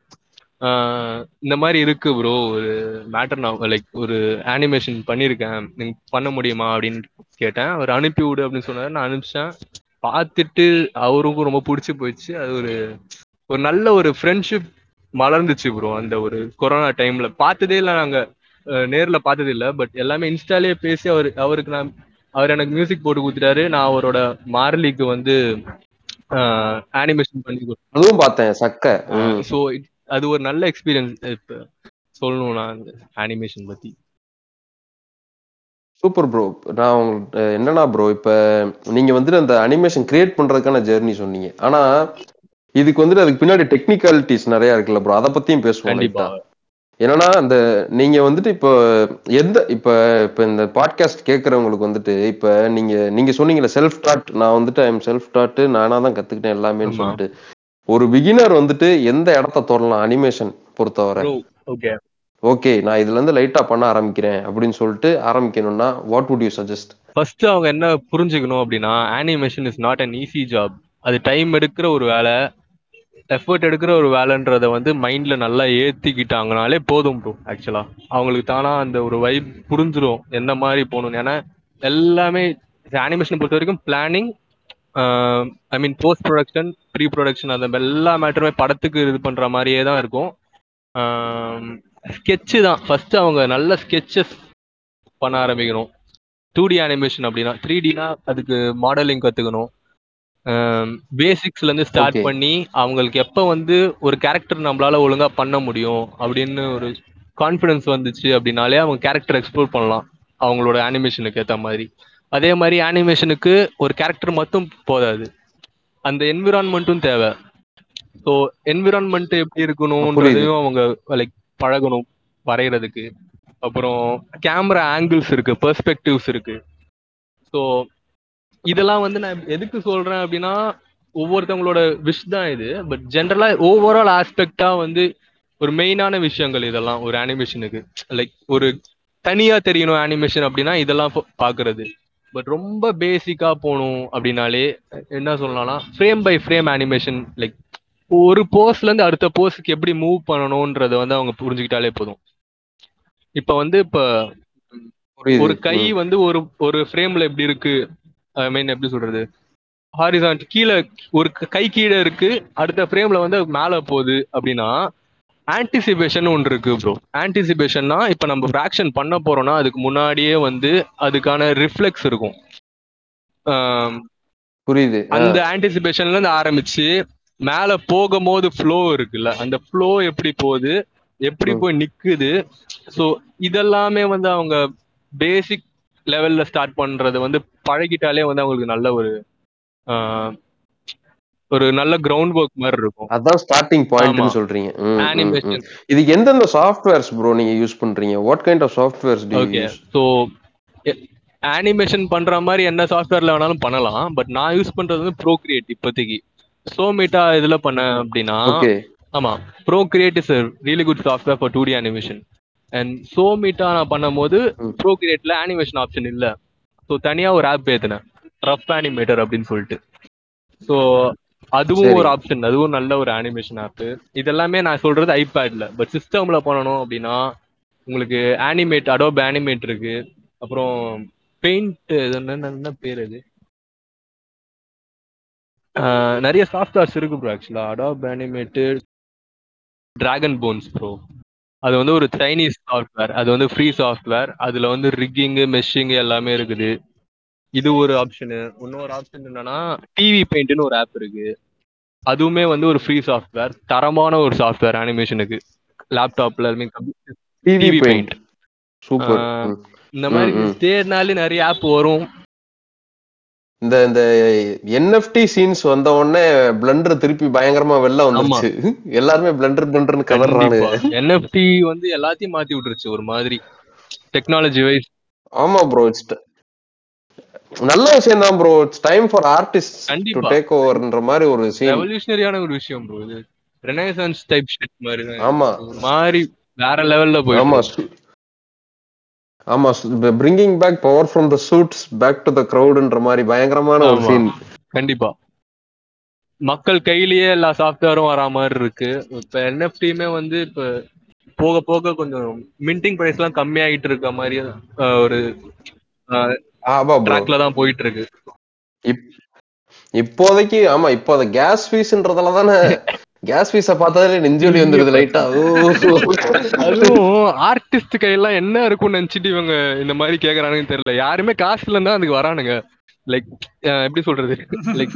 இந்த மாதிரி இருக்கு ப்ரோ ஒரு மேட்டர் நான் லைக் ஒரு அனிமேஷன் பண்ணியிருக்கேன் நீங்க பண்ண முடியுமா அப்படின்னு கேட்டேன். அவர் அனுப்பி விடு அப்படின்னு சொன்னாரு. நான் அனுப்பிச்சேன். பார்த்துட்டு அவருக்கும் ரொம்ப பிடிச்சி போயிடுச்சு அது ஒரு ஒரு நல்ல ஒரு ஃப்ரெண்ட்ஷிப் மலர்ந்துச்சு ப்ரோ அந்த ஒரு கொரோனா டைம்ல பார்த்ததே இல்லை நாங்க. நேர்ல பார்த்தது இல்லை. பட் எல்லாமே இன்ஸ்டாலே பேசி அவர் அவருக்கு நான் அவர் எனக்கு மியூசிக் போட்டு கொடுத்துட்டாரு. நான் அவரோட மார்லிக்கு வந்து அனிமேஷன் பண்ணி கொடுத்தேன் அதுவும் பார்த்தேன் சக்க. ஸோ அது ஒரு நல்ல எக்ஸ்பீரியன்ஸ் இப்ப சொல்லணும் நான் அனிமேஷன் பத்தி. சூப்பர் ப்ரோ நான் உங்கள்ட்ட என்னன்னா ப்ரோ இப்ப நீங்க வந்துட்டு அந்த அனிமேஷன் கிரியேட் பண்றதுக்கான ஜெர்னி சொன்னீங்க. ஆனா இதுக்கு வந்துட்டு அதுக்கு பின்னாடி டெக்னிக்காலிட்டிஸ் நிறைய இருக்குல்ல ப்ரோ அதை பத்தியும் பேசுவோம் என்னன்னா அந்த நீங்க வந்துட்டு இப்போ எந்த இப்ப இப்ப இந்த பாட்காஸ்ட் கேட்கறவங்களுக்கு வந்துட்டு இப்ப நீங்க நீங்க சொன்னீங்கல்ல செல்ஃப் டாட் நான் வந்துட்டு ஐம் செல்ஃப் டாட் நானா தான் கத்துக்கிட்டேன் எல்லாமேன்னு. சொல்லிட்டு. ஒரு பிகினர் வந்துட்டு எந்த இடத்த தொடலாம் அனிமேஷன் பொறுத்தவரை. ஓகே நான் இதுல இருந்து லைட்டா பண்ண ஆரம்பிக்கிறேன் அப்படின்னு சொல்லிட்டு ஆரம்பிக்கணும்னா what would you suggest first அவங்க என்ன புரிஞ்சுக்கணும் அப்படின்னா animation is not an easy job அது டைம் எடுக்கிற ஒரு வேலை எஃபர்ட் எடுக்கிற ஒரு வேலைன்றத வந்து மைண்ட்ல நல்லா ஏத்திக்கிட்டாங்கனாலே போதும் ப்ரோ ஆக்சுவலா அவங்களுக்கு தானா அந்த ஒரு வைப் புரிஞ்சிடும் என்ன மாதிரி போகணும் ஏன்னா எல்லாமே அனிமேஷன் பொறுத்த வரைக்கும் planning I mean post production pre production அந்த எல்லா மேட்டருமே படத்துக்கு இது பண்ற மாதிரியே தான் இருக்கும். ஸ்கெட்சு தான். ஃபர்ஸ்ட் அவங்க நல்ல ஸ்கெட்சஸ் பண்ண ஆரம்பிக்கணும். டூ டி அனிமேஷன் அப்படின்னா த்ரீ டினா அதுக்கு மாடலிங் கத்துக்கணும். பேசிக்ஸ்ல இருந்து ஸ்டார்ட். பண்ணி அவங்களுக்கு எப்ப வந்து ஒரு கேரக்டர் நம்மளால ஒழுங்கா பண்ண முடியும் அப்படின்னு ஒரு கான்ஃபிடன்ஸ் வந்துச்சு அப்படின்னாலே அவங்க கேரக்டர் எக்ஸ்ப்ளோர் பண்ணலாம். அவங்களோட அனிமேஷனுக்கு ஏத்த மாதிரி. அதே மாதிரி அனிமேஷனுக்கு ஒரு கேரக்டர் மட்டும் போதாது. அந்த என்விரான்மெண்ட்டும் தேவை. ஸோ என்விரான்மெண்ட் எப்படி இருக்கணும்ன்றதையும் அவங்க லைக் பழகணும் வரைகிறதுக்கு அப்புறம் கேமரா ஆங்கிள்ஸ் இருக்கு பெர்ஸ்பெக்டிவ்ஸ் இருக்கு. ஸோ இதெல்லாம் வந்து நான் எதுக்கு சொல்றேன் அப்படின்னா ஒவ்வொருத்தவங்களோட விஷ் தான் இது. பட் ஜென்ரலா ஓவரால் ஆஸ்பெக்டா வந்து ஒரு மெயினான விஷயங்கள் இதெல்லாம் ஒரு அனிமேஷனுக்கு லைக் ஒரு தனியா தெரியணும் அனிமேஷன் அப்படின்னா இதெல்லாம் பாக்குறது. பட் ரொம்ப பேசிக்கா போகணும் அப்படின்னாலே என்ன சொல்லலாம்னா frame by frame animation like ஒரு போஸ்ட்ல இருந்து அடுத்த போஸ்ட்க்கு எப்படி மூவ் பண்ணணும்ன்றத வந்து அவங்க புரிஞ்சுக்கிட்டாலே போதும். இப்ப வந்து இப்ப ஒரு கை. வந்து ஒரு ஒரு ஃப்ரேம்ல எப்படி இருக்கு? ஐ மீன் எப்படி சொல்றது? ஹாரிசான்ட் கீழே ஒரு க- கீழே இருக்கு அடுத்த ஃப்ரேம்ல வந்து மேல போகுது அப்படின்னா ஆன்டிசிபேஷன் ஒன்று இருக்கு ப்ரோ ஆன்டிசிபேஷன்னா இப்ப நம்ம ஃப்ராக்ஷன் பண்ண போறோம்னா அதுக்கு முன்னாடியே வந்து அதுக்கான ரிஃப்ளெக்ஸ் இருக்கும். புரியுது. அந்த ஆன்டிசிபேஷன்ல இருந்து ஆரம்பிச்சு மேல போகும்போது ஃப்ளோ இருக்குல்ல? அந்த ஃப்ளோ எப்படி போகுது? எப்படி. போய் நிக்குது? ஸோ இதெல்லாமே வந்து அவங்க பேசிக் லெவல்ல ஸ்டார்ட் பண்றது வந்து பழகிட்டாலே வந்து அவங்களுக்கு நல்ல ஒரு ஒரு நல்ல கிரவுண்ட் ஒர்க் மாதிரி இருக்கும். அதான் ஸ்டார்டிங். பாயிண்ட்னு சொல்றீங்க. அனிமேஷன் இதுக்கு எந்தெந்த சாஃப்ட்வேர்ஸ் ப்ரோ நீங்க யூஸ் பண்றீங்க? What kind of softwares do okay so animation பண்ற மாதிரி என்ன சாஃப்ட்வேர்ல வேணாலும் பண்ணலாம். பட் நான் யூஸ் பண்றது வந்து ப்ரோக்ரியேட் இப்போதைக்கு. சோமேட்டா இதுல பண்ணேன் அப்படின்னா ஆமா Procreate is really good software for two D animation and சோமீட்டா நான் பண்ணும்போது ம். ப்ரோக்ரியேட்ல அனிமேஷன் ஆப்ஷன் இல்ல. ஸோ தனியா ஒரு ஆப் ஏத்துனேன். ரஃப் அனிமேட்டர் அப்படின்னு சொல்லிட்டு. ஸோ அதுவும். ஒரு ஆப்ஷன் அதுவும் நல்ல ஒரு அனிமேஷன் ஆப் இதெல்லாமே நான் சொல்றது ஐபேட்ல பட் சிஸ்டம்ல பண்ணணும் அப்படின்னா உங்களுக்கு அனிமேட் அடோப் அனிமேட் இருக்கு. அப்புறம் பெயிண்ட் என்ன பேர் அது? நிறைய சாஃப்ட்வேர்ஸ் இருக்கு ப்ரோ ஆக்சுவலா Adobe animated dragon bones bro அது வந்து ஒரு சைனீஸ் சாஃப்ட்வேர் அது வந்து ஃப்ரீ சாஃப்ட்வேர் அதுல வந்து ரிக்கிங்கு மெஷிங் எல்லாமே இருக்குது. இது ஒரு ஆப்ஷனு இன்னொரு ஆப்ஷன் என்னன்னா டிவி பெயிண்ட்னு ஒரு ஆப் இருக்கு. அதுவுமே வந்து ஒரு ஃப்ரீ சாஃப்ட்வேர் தரமான ஒரு சாஃப்ட்வேர் அனிமேஷனுக்கு லேப்டாப்ல டிவி டிவி பெயிண்ட் சூப்பர் இந்த மாதிரி. தேடினாலே நிறைய ஆப் வரும். இந்த இந்த என்எஃப்டி சீன்ஸ் வந்த உடனே பிளண்டர் திருப்பி பயங்கரமா வெளில வந்துருச்சு. எல்லாருமே பிளண்டர் பிளண்டர்னு கதறானு என்எஃப்டி வந்து எல்லாத்தையும் மாத்தி விட்டுருச்சு ஒரு மாதிரி. டெக்னாலஜி வைஸ் ஆமா ப்ரோ இட்ஸ் நல்ல விஷயம் தான் bro it's time for artist to take ஓவர்ன்ற மாதிரி ஒரு சீன் ரெவல்யூஷனரியான ஒரு விஷயம் ப்ரோ இது. ரெனைசன்ஸ் டைப் ஷிட் மாதிரி. ஆமா. மாதிரி வேற லெவல்ல ஆமா போயிட்டு சு- ஆமா bringing back power from the suits back to the க்ரௌட்ன்ற மாதிரி பயங்கரமான ஒரு. சீன் கண்டிப்பா. மக்கள் கையிலேயே எல்லா சாஃப்ட்வேரும் வரா மாதிரி இருக்கு. இப்ப என்எஃப்டியுமே வந்து இப்ப போக போக கொஞ்சம் மின்டிங் பிரைஸ் எல்லாம் கம்மியாயிட்டு இருக்க மாதிரி ஒரு ட்ராக்ல தான் போயிட்டு இருக்கு. இப்போதைக்கு ஆமா இப்போ அந்த கேஸ் ஃபீஸ்ன்றதால தானே [laughs] கேஸ் ஃபீஸ பார்த்தாலே நெஞ்சொலி வந்துருது லைட்டா அதுவும் ஆர்டிஸ்ட் கையெல்லாம் என்ன இருக்கும்னு நினைச்சிட்டு இவங்க இந்த மாதிரி கேக்குறானுன்னு தெரியல. யாருமே காசு இல்லைன்னு அதுக்கு வரானுங்க. லைக் எப்படி சொல்றது? லைக்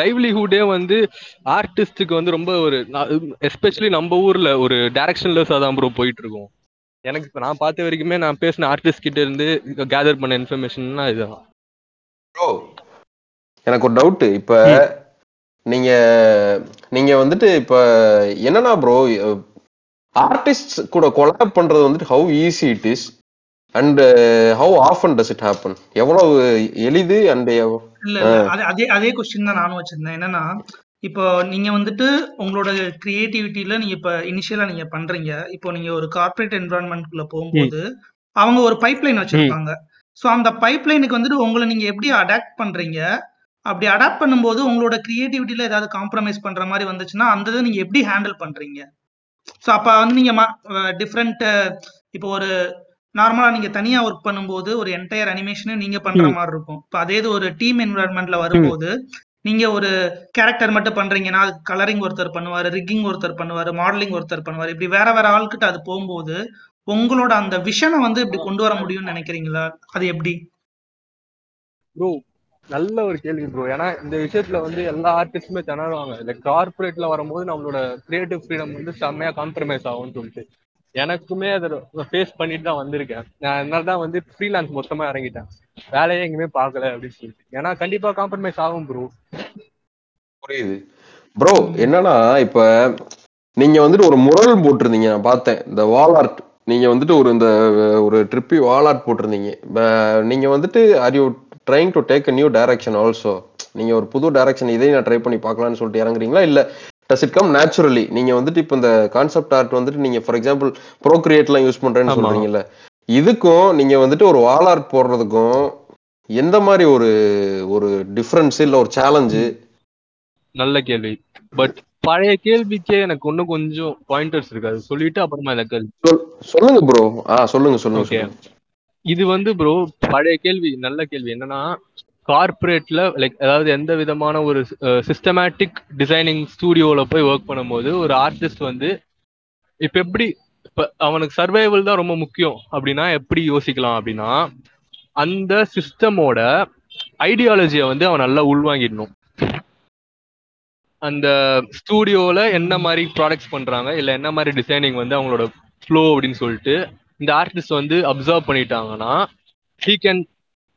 லைவ்லிஹுட்டே வந்து ஆர்டிஸ்டுக்கு வந்து ரொம்ப ஒரு எஸ்பெஷலி நம்ம ஊர்ல ஒரு டைரக்ஷன்லெஸ்ஸா தான் ப்ரோ போயிட்டு இருக்கும் எனக்கு இப்ப நான் பார்த்த வரைக்குமே நான் பேசின ஆர்டிஸ்ட் கிட்ட இருந்து கேதர் பண்ண இன்ஃபர்மேஷன்னா இதுதான். ப்ரோ எனக்கு ஒரு டவுட் இப்ப நீங்க நீங்க வந்துட்டு இப்ப என்னன்னா ப்ரோ ஆர்டிஸ்ட் கூட கொலாப் பண்றது வந்துட்டு how easy it is and how often does it happen எவ்வளவு எளிது அண்ட் இல்ல அதே அதே அதே கொஸ்டின் தான் நானும் வச்சிருந்தேன். என்னன்னா இப்போ நீங்க வந்துட்டு உங்களோட கிரியேட்டிவிட்டியில நீங்க இப்ப இனிஷியலா நீங்க பண்றீங்க. இப்போ நீங்க ஒரு கார்ப்பரேட் என்வரான்மெண்ட்குள்ள போகும்போது அவங்க ஒரு பைப்லைன் வச்சிருப்பாங்க. ஸோ அந்த பைப்லைனுக்கு வந்துட்டு உங்களை நீங்க எப்படி அடாப்ட் பண்றீங்க? அப்படி அடாப்ட் பண்ணும்போது உங்களோட கிரியேட்டிவிட்டியில ஏதாவது காம்ப்ரமைஸ் பண்ற மாதிரி வந்துச்சுன்னா அந்த இதை நீங்க எப்படி ஹேண்டில் பண்றீங்க? ஸோ அப்ப வந்து நீங்க டிஃப்ரெண்ட் இப்போ ஒரு நார்மலா நீங்க தனியா ஒர்க் பண்ணும்போது ஒரு என்டையர் அனிமேஷனை நீங்க பண்ற. மாதிரி இருக்கும். இப்போ அதே இது ஒரு டீம் என்வரான்மெண்ட்ல வரும்போது நீங்க ஒரு கேரக்டர் மட்டும் பண்றீங்கன்னா அது கலரிங் ஒருத்தர் பண்ணுவாரு ரிக்கிங் ஒருத்தர் பண்ணுவாரு மாடலிங் ஒருத்தர் பண்ணுவாரு இப்படி வேற வேற ஆள்கிட்ட அது போகும்போது உங்களோட அந்த விஷனை வந்து இப்படி கொண்டு வர முடியும்னு நினைக்கிறீங்களா? அது எப்படி? ப்ரோ நல்ல ஒரு கேள்வி ப்ரோ ஏன்னா இந்த விஷயத்துல வந்து எல்லா ஆர்டிஸ்டுமே திணறுவாங்க. இந்த கார்பரேட்ல வரும்போது நம்மளோட கிரியேட்டிவ் ஃப்ரீடம் வந்து செம்மையா காம்ப்ரமைஸ் ஆகும்னு சொல்லிட்டு. எனக்குமே அதை ஃபேஸ் பண்ணிட்டு தான் வந்திருக்கேன். நான் அதனால தான் வந்து ஃப்ரீலான்ஸ் மொத்தமா இறங்கிட்டேன். வேலையே எங்கேயுமே பார்க்கல அப்படின்னு சொல்லிட்டு. ஏன்னா கண்டிப்பா காம்ப்ரமைஸ் ஆகும் ப்ரோ புரியுது. ப்ரோ என்னன்னா இப்ப நீங்க வந்துட்டு ஒரு முரல் போட்டிருந்தீங்க நான் பார்த்தேன். இந்த வால் ஆர்ட் நீங்க வந்துட்டு ஒரு இந்த ஒரு ட்ரிப்பி வால் ஆர்ட் போட்டிருந்தீங்க. நீங்க வந்துட்டு are trying to take a new direction also நீங்க ஒரு புது டைரக்ஷன் இதையும் நான் ட்ரை பண்ணி பார்க்கலாம்னு சொல்லிட்டு இறங்குறீங்களா? இல்ல டஸ் இட் கம் நேச்சுரலி நீங்க வந்துட்டு இப்போ இந்த கான்செப்ட் ஆர்ட் வந்துட்டு நீங்க ஃபார் எக்ஸாம்பிள் ப்ரோக்ரியேட்லாம் யூஸ் பண்றேன்னு ஆமா. சொல்றீங்கல்ல இதுக்கும் நீங்க வந்துட்டு ஒரு வால் ஆர்ட் போடுறதுக்கும் எந்த மாதிரி ஒரு ஒரு டிஃபரன்ஸ் இல்ல ஒரு சேலஞ்சு நல்ல கேள்வி. பட் பழைய கேள்விக்கே எனக்கு இன்னும் கொஞ்சம் பாயிண்டர்ஸ் இருக்கு. அது சொல்லிட்டு அப்புறமா கேள்வி சொல்லுங்க ப்ரோ ஆ சொல்லுங்க சொல்லுங்க. இது வந்து ப்ரோ பழைய கேள்வி நல்ல கேள்வி. என்னன்னா கார்ப்பரேட்ல லைக் அதாவது எந்த விதமான ஒரு சிஸ்டமேட்டிக் டிசைனிங் ஸ்டூடியோல போய் ஒர்க் பண்ணும்போது ஒரு ஆர்டிஸ்ட் வந்து இப்ப எப்படி இப்ப அவனுக்கு சர்வைவல் தான் ரொம்ப முக்கியம். அப்படின்னா எப்படி யோசிக்கலாம் அப்படின்னா அந்த சிஸ்டமோட ஐடியாலஜியை வந்து அவன் நல்லா உள்வாங்கிடணும். அந்த ஸ்டூடியோவில் என்ன மாதிரி ப்ராடக்ட்ஸ் பண்றாங்க இல்ல என்ன மாதிரி டிசைனிங் வந்து அவங்களோட ஃப்ளோ அப்படின்னு சொல்லிட்டு இந்த ஆர்டிஸ்ட் வந்து அப்சர்வ் பண்ணிட்டாங்கன்னா he can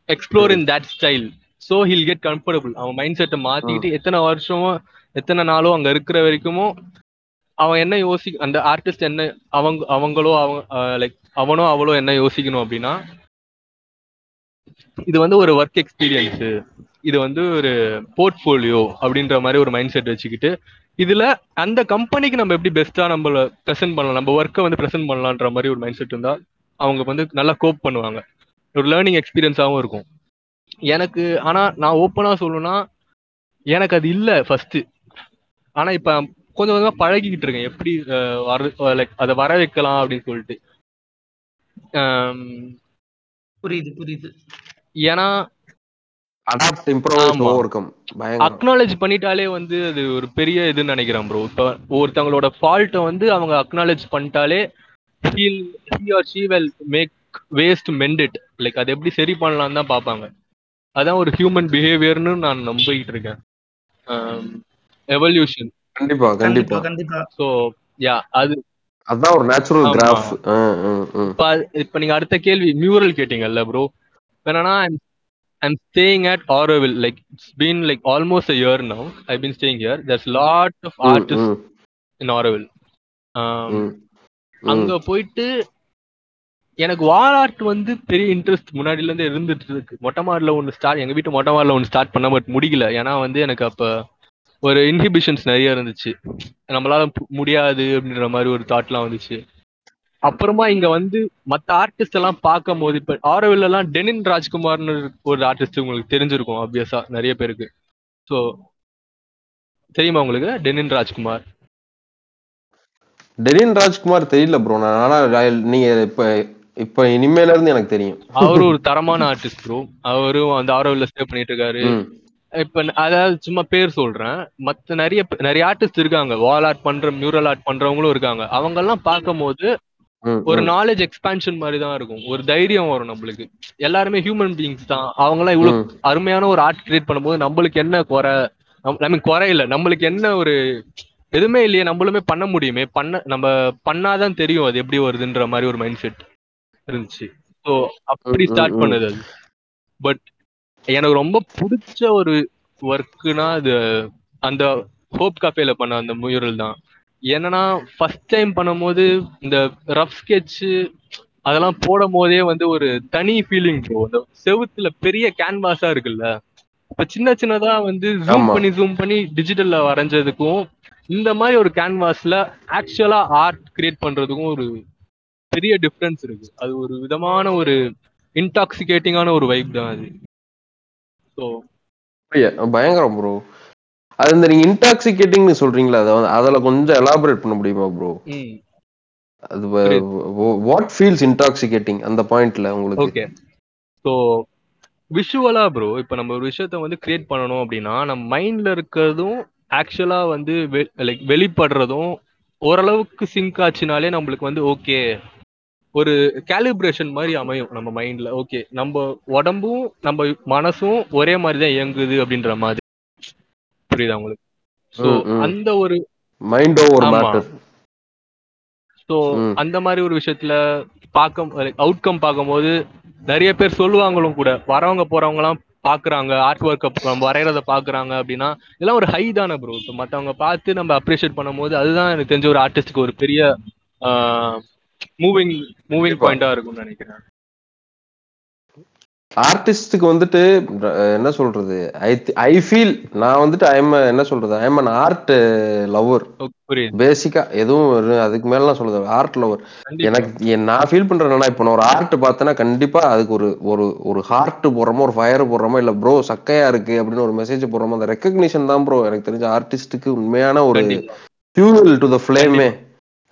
explore in that style so he'll get comfortable அவன் மைண்ட் செட்டை மாத்திக்கிட்டு எத்தனை வருஷமோ எத்தனை நாளோ அங்க இருக்கிற வரைக்குமோ அவன் என்ன யோசி அந்த ஆர்டிஸ்ட் என்ன அவங்க அவங்களோ அவங்க லைக் அவனோ அவளோ என்ன யோசிக்கணும் அப்படின்னா இது வந்து ஒரு ஒர்க் எக்ஸ்பீரியன்ஸ் இது வந்து ஒரு போர்ட்ஃபோலியோ அப்படின்ற மாதிரி ஒரு மைண்ட் செட் வச்சுக்கிட்டு இதுல அந்த கம்பெனிக்கு நம்ம எப்படி பெஸ்டா நம்மள ப்ரெசென்ட் பண்ணலாம் நம்ம ஒர்க்கை வந்து ப்ரெசென்ட் பண்ணலான்ற மாதிரி ஒரு மைண்ட் செட் இருந்தா அவங்க வந்து நல்லா கோப் பண்ணுவாங்க. ஒரு லேர்னிங் எக்ஸ்பீரியன்ஸாகவும் இருக்கும். எனக்கு ஆனா நான் ஓப்பனா சொல்லணும்னா எனக்கு அது இல்லை ஃபர்ஸ்ட் ஆனா இப்ப கொஞ்சம் கொஞ்சமா பழகிக்கிட்டு இருக்கேன். எப்படி வர லைக் அதை வர வைக்கலாம் அப்படின்னு சொல்லிட்டு. புரியுது புரியுது. ஏன்னா அடாப்ட் இம்ப்ரூவ் ஆமா. ஓவர் கம் பயங்கரம். அக்னாலேஜ் பண்ணிட்டாலே வந்து அது ஒரு பெரிய இதுன்னு நினைக்கிறேன் ப்ரோ இப்போ ஒருத்தவங்களோட ஃபால்ட்டை வந்து அவங்க acknowledge பண்ணிட்டாலே he'll he or she will make waste மெண்ட் it like அதை எப்படி சரி பண்ணலாம்னு தான் பார்ப்பாங்க. அதான் ஒரு ஹியூமன் பிஹேவியர்னு நான் நம்பிக்கிட்டு இருக்கேன். எவல்யூஷன் கண்டிப்பா கண்டிப்பா. கண்டிப்பா கண்டிப்பா. ஸோ யா அது அதான் ஒரு நேச்சுரல். கிராஃப் இப்ப நீங்க அடுத்த கேள்வி மியூரல் கேட்டீங்கல்ல ப்ரோ என்னன்னா I'm staying at Auroville. Like it's been like almost a year now. I've been staying here. There's lot of ம், artists ம், in Auroville. Um, ம். அங்க போயிட்டு எனக்கு வால் ஆர்ட் வந்து பெரிய இன்ட்ரெஸ்ட் முன்னாடில இருந்து இருந்துட்டு இருக்கு மொட்டை மாடல ஒன்று ஸ்டார்ட் எங்க வீட்டு மொட்டை மாடல ஒன்று ஸ்டார்ட் பண்ண பட் முடியல ஏன்னா வந்து எனக்கு அப்ப ஒரு இன்ஹிபிஷன்ஸ் நிறைய இருந்துச்சு நம்மளால முடியாது அப்படின்ற மாதிரி ஒரு தாட்லாம் வந்துச்சு அப்புறமா இங்க வந்து மத்த ஆர்டிஸ்ட் எல்லாம் பார்க்கும் போது இப்ப ஆரோவில் எல்லாம் டெனின் ராஜ்குமார்னு ஒரு ஆர்டிஸ்ட் உங்களுக்கு தெரிஞ்சிருக்கும் ஆப்வியஸா நிறைய பேருக்கு. ஸோ தெரியுமா உங்களுக்கு? டெனின் ராஜ்குமார் டெனின் ராஜ்குமார் தெரியல ப்ரோ நான் ஆனா நீங்க இப்ப இப்ப இனிமேல இருந்து எனக்கு தெரியும். அவரு ஒரு தரமான ஆர்டிஸ்ட் ப்ரோ அவரும் அந்த ஆரோவில் ஸ்டே பண்ணிட்டு இருக்காரு. இப்ப அதாவது சும்மா பேர் சொல்றேன். மத்த நிறைய நிறைய ஆர்டிஸ்ட் இருக்காங்க. வால் ஆர்ட் பண்ற மியூரல் ஆர்ட் பண்றவங்களும் இருக்காங்க. அவங்க எல்லாம் பார்க்கும்போது ம், ஒரு. நாலேஜ் எக்ஸ்பான்ஷன் மாதிரி தான் இருக்கும். ஒரு தைரியம் வரும் நம்மளுக்கு. எல்லாருமே ஹியூமன் பீயிங்ஸ் தான். அவங்க எல்லாம் இவ்வளவு. அருமையான ஒரு ஆர்ட் கிரியேட் பண்ணும்போது நம்மளுக்கு என்ன குறை? மீன் குறை இல்ல. நம்மளுக்கு என்ன ஒரு எதுவுமே இல்லையே. நம்மளுமே பண்ண முடியுமே. பண்ண நம்ம பண்ணாதான் தெரியும் அது எப்படி வருதுன்ற மாதிரி ஒரு மைண்ட் செட் இருந்துச்சு. ஸோ அப்படி ஸ்டார்ட். பண்ணது அது. பட் எனக்கு ரொம்ப பிடிச்ச ஒரு ஒர்க்குனா அது அந்த ஹோப் கஃபேல பண்ண அந்த முயறல் தான் என்னன்னா ஃபர்ஸ்ட் டைம் பண்ணும்போது இந்த ரஃப் sketch அதெல்லாம் போடும் போதே வந்து ஒரு தனி ஃபீலிங் ப்ரோ அந்த செவுத்துல பெரிய கேன்வாஸா இருக்குல்ல? இப்ப சின்ன சின்னதா வந்து ஜூம். பண்ணி ஜூம் பண்ணி டிஜிட்டல்ல வரைஞ்சதுக்கும் இந்த மாதிரி ஒரு கேன்வாஸ்ல ஆக்சுவலா ஆர்ட் கிரியேட் பண்றதுக்கும் ஒரு பெரிய டிஃபரன்ஸ் இருக்கு. அது ஒரு விதமான ஒரு இன்டாக்சிகேட்டிங்கான ஒரு வைப் தான் அது. ஸோ? பயங்கரம் ப்ரோ அது இந்த நீங்க இன்டாக்சிகேட்டிங்னு சொல்றீங்களா அதை அதுல கொஞ்சம் எலாபரேட் பண்ண முடியுமா ப்ரோ அது வாட் ஃபீல்ஸ் இன்டாக்சிகேட்டிங் அந்த பாயிண்ட்ல உங்களுக்கு? ஓகே ஸோ விஷுவலா ப்ரோ இப்போ நம்ம ஒரு விஷயத்த வந்து கிரியேட் பண்ணணும் அப்படின்னா நம்ம மைண்ட்ல இருக்கிறதும் ஆக்சுவலா வந்து லைக் வெளிப்படுறதும் ஓரளவுக்கு சிங்க் ஆச்சுனாலே நம்மளுக்கு வந்து ஓகே ஒரு கேலிப்ரேஷன் மாதிரி அமையும் நம்ம மைண்ட்ல ஓகே நம்ம உடம்பும் நம்ம மனசும் ஒரே மாதிரி தான் இயங்குது அப்படின்ற மாதிரி. புரியுதா ம், ம். அந்த ஒரு மைண்ட் ஓவர். மேட்டர் ம். அந்த மாதிரி ஒரு விஷயத்துல பார்க்க அவுட்கம் பார்க்கும்போது நிறைய பேர் சொல்லுவாங்களும் கூட வரவங்க போறவங்கலாம் பாக்குறாங்க ஆர்ட் ஒர்க் நம்ம வரைகிறத பாக்குறாங்க அப்படின்னா இதெல்லாம் ஒரு ஹை தானே ப்ரோ இப்போ மற்றவங்க பார்த்து நம்ம அப்ரிஷியேட் பண்ணும்போது அதுதான் எனக்கு தெரிஞ்ச ஒரு ஆர்டிஸ்டுக்கு ஒரு பெரிய மூவிங் மூவிங். பாயிண்டா இருக்கும்னு நினைக்கிறேன் ஆர்டிஸ்டுக்கு வந்துட்டு என்ன சொல்றது? ஐ ஐ ஃபீல் நான் வந்துட்டு ஐம் என்ன சொல்றது? ஐம் அன் ஆர்ட் லவர் புரியுது. பேசிக்கா எதுவும் அதுக்கு மேலாம் சொல்லுது ஆர்ட் லவர். எனக்கு நான் ஃபீல் பண்றேன்னா இப்போ நான் ஒரு ஆர்ட் பார்த்தேன்னா கண்டிப்பா அதுக்கு ஒரு ஒரு ஒரு ஹார்ட் போடுறோமோ ஒரு ஃபயர் போடுறோமோ இல்ல ப்ரோ சக்கையா இருக்கு அப்படின்னு ஒரு மெசேஜ் போடுறோமோ அந்த ரெக்கக்னிஷன் தான் ப்ரோ எனக்கு தெரிஞ்ச ஆர்டிஸ்டுக்கு உண்மையான ஒரு ஃபியூவல் டு த ஃபிளேமே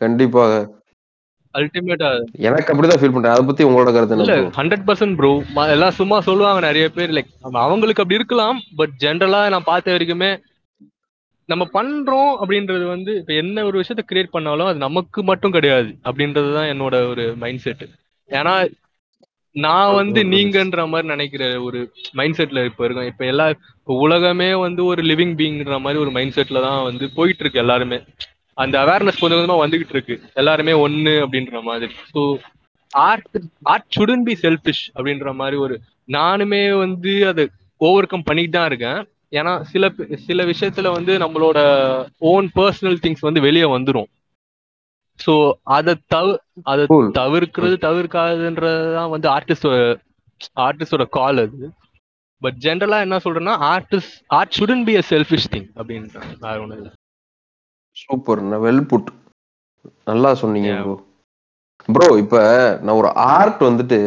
கண்டிப்பாக. அல்டிமேட்டா எனக்கு அப்படிதான் ஃபீல் பண்றேன். அதை பத்தி உங்களோட கருத்து இல்ல? ஹண்ட்ரட் பர்சன்ட் ப்ரோ எல்லாம் சும்மா சொல்லுவாங்க நிறைய பேர். லைக் அவங்களுக்கு அப்படி இருக்கலாம் பட் ஜென்ரலா நான் பார்த்த வரைக்குமே நம்ம பண்றோம் அப்படின்றது வந்து இப்ப என்ன ஒரு விஷயத்த கிரியேட் பண்ணாலும் அது நமக்கு மட்டும் கிடையாது அப்படின்றது தான் என்னோட ஒரு மைண்ட் செட் ஏன்னா நான் வந்து. நீங்கன்ற மாதிரி நினைக்கிற ஒரு மைண்ட் செட்ல இப்ப இருக்கேன் இப்ப எல்லா உலகமே வந்து ஒரு லிவிங் பீங்ன்ற மாதிரி ஒரு மைண்ட் செட்ல தான் வந்து போயிட்டு இருக்கு எல்லாருமே. அந்த அவேர்னஸ் கொஞ்சம் கொஞ்சமா வந்துகிட்டு இருக்கு. எல்லாருமே ஒண்ணு அப்படின்ற மாதிரி. So art art shouldn't be selfish அப்படின்ற மாதிரி ஒரு நானுமே வந்து அதை ஓவர் கம் பண்ணிட்டு தான் இருக்கேன். ஏன்னா சில சில விஷயத்துல வந்து நம்மளோட ஓன் பர்சனல் திங்ஸ் வந்து வெளியே வந்துரும். ஸோ அதை தவிர அதை. தவிர்க்கிறது தவிர்க்காதுன்றதுதான் வந்து ஆர்டிஸ்டோட ஆர்டிஸ்டோட கால் அது. பட் ஜென்ரலா என்ன சொல்றேன்னா artist art shouldn't be a selfish thing அப்படின்றாங்க வேற ஒன்றும் இல்லை. சூப்பர் வெல் புட் நல்லா சொன்னீங்க. ப்ரோ ப்ரோ இப்ப நான் ஒரு ஆர்ட் வந்துட்டு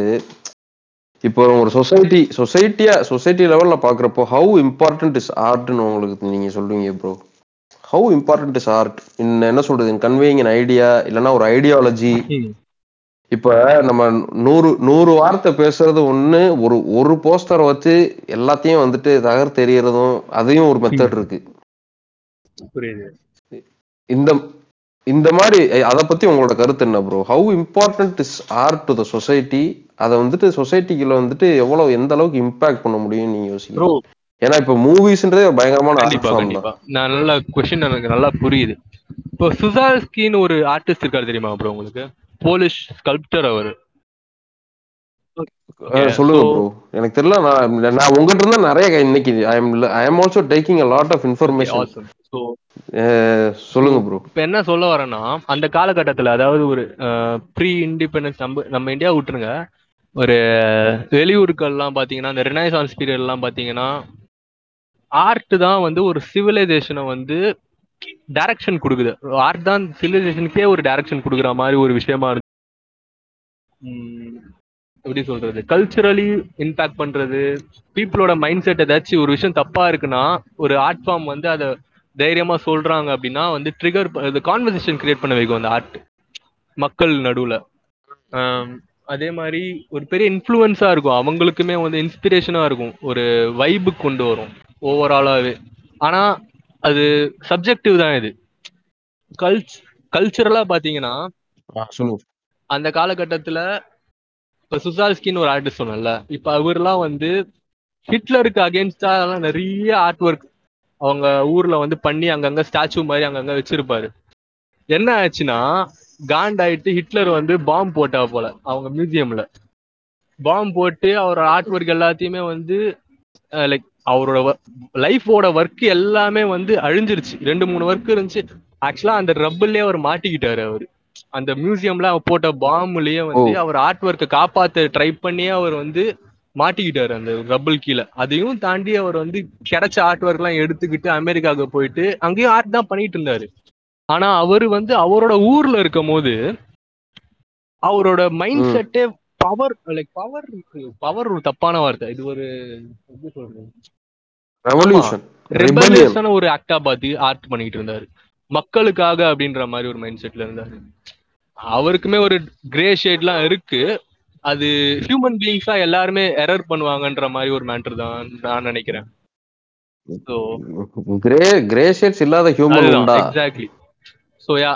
இப்போ ஒரு சொசைட்டி சொசைட்டியா சொசைட்டி லெவல்ல பாக்குறப்போ ஹவு இம்பார்ட்டன்ட் இஸ் ஆர்ட்னு உங்களுக்கு நீங்க சொல்றீங்க bro how important is art இன்ன என்ன சொல்றது? கன்வேயிங் an ஐடியா இல்லைன்னா ஒரு ஐடியாலஜி இப்ப நம்ம நூறு நூறு வார்த்தை பேசுறது ஒண்ணு ஒரு ஒரு போஸ்டர் வச்சு எல்லாத்தையும் வந்துட்டு தகர் தெரியறதும் அதையும் ஒரு மெத்தட் இருக்கு. புரியுது. இந்த இந்த மாதிரி அதை பத்தி உங்களோட கருத்து என்ன bro how important is art to the society அதை வந்துட்டு சொசைட்டிக்குள்ள வந்துட்டு எவ்வளவு எந்த அளவுக்கு இம்பாக்ட் பண்ண முடியும் நீங்க யோசிக்கிறீங்க? ப்ரோ ஏன்னா இப்ப மூவிஸ்ன்றதே பயங்கரமான நான் நல்ல கொஸ்டின் எனக்கு நல்லா புரியுது. இப்போ சுசால்ஸ்கின்னு ஒரு ஆர்டிஸ்ட் இருக்காரு தெரியுமா ப்ரோ உங்களுக்கு? போலிஷ் ஸ்கல்ப்டர் அவர். அஹ் சொல்லுங்க ப்ரோ எனக்கு தெரியல நான் நான் உங்ககிட்ட இருந்தா நிறைய இன்னைக்கு I am I am also taking a lot of information awesome so சொல்லுங்க ப்ரோ இப்ப என்ன சொல்ல வரேன்னா அந்த காலகட்டத்துல அதாவது ஒரு ப்ரீ இண்டிபெண்டன்ஸ் நம்ம நம்ம இந்தியா விட்டுருங்க. ஒரு வெளியூருக்கள்லாம் பாத்தீங்கன்னா இந்த ரினைசான்ஸ் பீரியட்லாம் பாத்தீங்கன்னா ஆர்ட் தான் வந்து ஒரு சிவிலைசேஷனை வந்து டைரக்ஷன் கொடுக்குது. ஆர்ட் தான் சிவிலைசேஷனுக்கே ஒரு டைரக்ஷன் கொடுக்குற மாதிரி ஒரு விஷயமா இருக்கு உம் எப்படி சொல்றது? கல்ச்சுரலி இம்பாக்ட் பண்றது பீப்புளோட மைண்ட் செட் ஏதாச்சும் ஒரு விஷயம் தப்பா இருக்குன்னா ஒரு ஆர்ட் ஃபார்ம் வந்து அதை தைரியமா சொல்றாங்க அப்படின்னா வந்து ட்ரிகர் கான்வர்சேஷன் கிரியேட் பண்ண வைக்கும் அந்த ஆர்ட் மக்கள் நடுவுல. அதே மாதிரி ஒரு பெரிய இன்ஃப்ளூயன்ஸா இருக்கும். அவங்களுக்குமே வந்து இன்ஸ்பிரேஷனா இருக்கும். ஒரு வைபு கொண்டு வரும். ஓவராலாவே ஆனா அது சப்ஜெக்டிவ் தான் இது. கல்ச் கல்ச்சுரலா பாத்தீங்கன்னா அந்த காலகட்டத்துல இப்ப சுசால்ஸ்கின்னு ஒரு ஆர்டிஸ்ட் சொன்னல இப்ப அவர்லாம் வந்து ஹிட்லருக்கு அகேன்ஸ்டா நிறைய ஆர்ட் ஒர்க் அவங்க ஊர்ல வந்து பண்ணி அங்கங்க ஸ்டாச்சு மாதிரி அங்கங்க வச்சிருப்பாரு. என்ன ஆச்சுன்னா காண்டாயிட்டு ஹிட்லர் வந்து பாம்பு போட்டா போல அவங்க மியூசியம்ல பாம்பு போட்டு அவரோட ஆர்ட் ஒர்க் எல்லாத்தையுமே வந்து லைக் அவரோட லைஃபோட ஒர்க் எல்லாமே வந்து அழிஞ்சிருச்சு. ரெண்டு மூணு ஒர்க் இருந்துச்சு. ஆக்சுவலா அந்த ரப்பிள்லயே அவர் மாட்டிக்கிட்டாரு அவரு. அந்த மியூசியம்ல அவர் போட்ட பாம்புலயே வந்து அவர் ஆர்ட் ஒர்க்கை காப்பாத்த ட்ரை பண்ணியே அவர் வந்து மாட்டிக்கிட்டாரு அந்த ரப்பிள் கீழே. அதையும் தாண்டி அவர் வந்து கிடைச்ச ஆர்ட் ஒர்க் எல்லாம் எடுத்துக்கிட்டு அமெரிக்காவுக்கு போயிட்டு அங்கேயும் ஆர்ட் தான் பண்ணிட்டு இருந்தாரு. ஆனா அவர் வந்து அவரோட ஊர்ல இருக்கும் போது அவரோட மைண்ட். செட்டே பவர் லைக் பவர் பவர் ஒரு தப்பான வார்த்தை. இது ஒரு எப்படி சொல்றது? ரெவல்யூஷன் ஒரு ஆக்டா பார்த்து ஆர்ட் பண்ணிட்டு இருந்தாரு. மக்களுக்காக அப்படின்ற மாதிரி ஒரு மைண்ட் செட்ல இருந்தாரு. அவருக்குமே ஒரு கிரே ஷேட்லாம் இருக்கு. அது ஹியூமன் பீயிங்ஸா எல்லாருமே எரர் பண்ணுவாங்கன்ற மாதிரி ஒரு மேட்டர் தான் நான் நினைக்கிறேன். ஸோ கிரே கிரே ஷேட்ஸ் இல்லாத ஹியூமன் உண்டா? எக்ஸாக்ட்லி ஸோ யா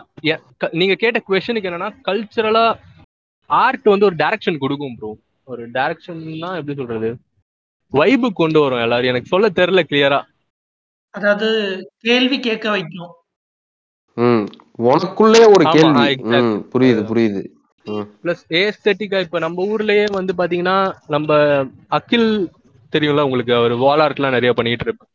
நீங்க கேட்ட கொஸ்டனுக்கு என்னன்னா கல்ச்சரலா ஆர்ட் வந்து ஒரு டைரக்ஷன் கொடுக்கும் ப்ரோ ஒரு டைரக்ஷன்னா எப்படி சொல்றது? வைபு கொண்டு வரும் எல்லாரும். எனக்கு சொல்ல தெரியல கிளியரா அதாவது கேள்வி கேட்க வைக்கும். உனக்குள்ளே ஒரு கேள்வி. புரியுது புரியுது. பிளஸ் ஏஸ்தட்டிக்கா இப்ப நம்ம ஊர்லயே வந்து பாத்தீங்கன்னா நம்ம அகில் தெரியும்ல உங்களுக்கு? அவர் வால் ஆர்ட்லாம் நிறைய பண்ணிட்டு இருப்பாரு.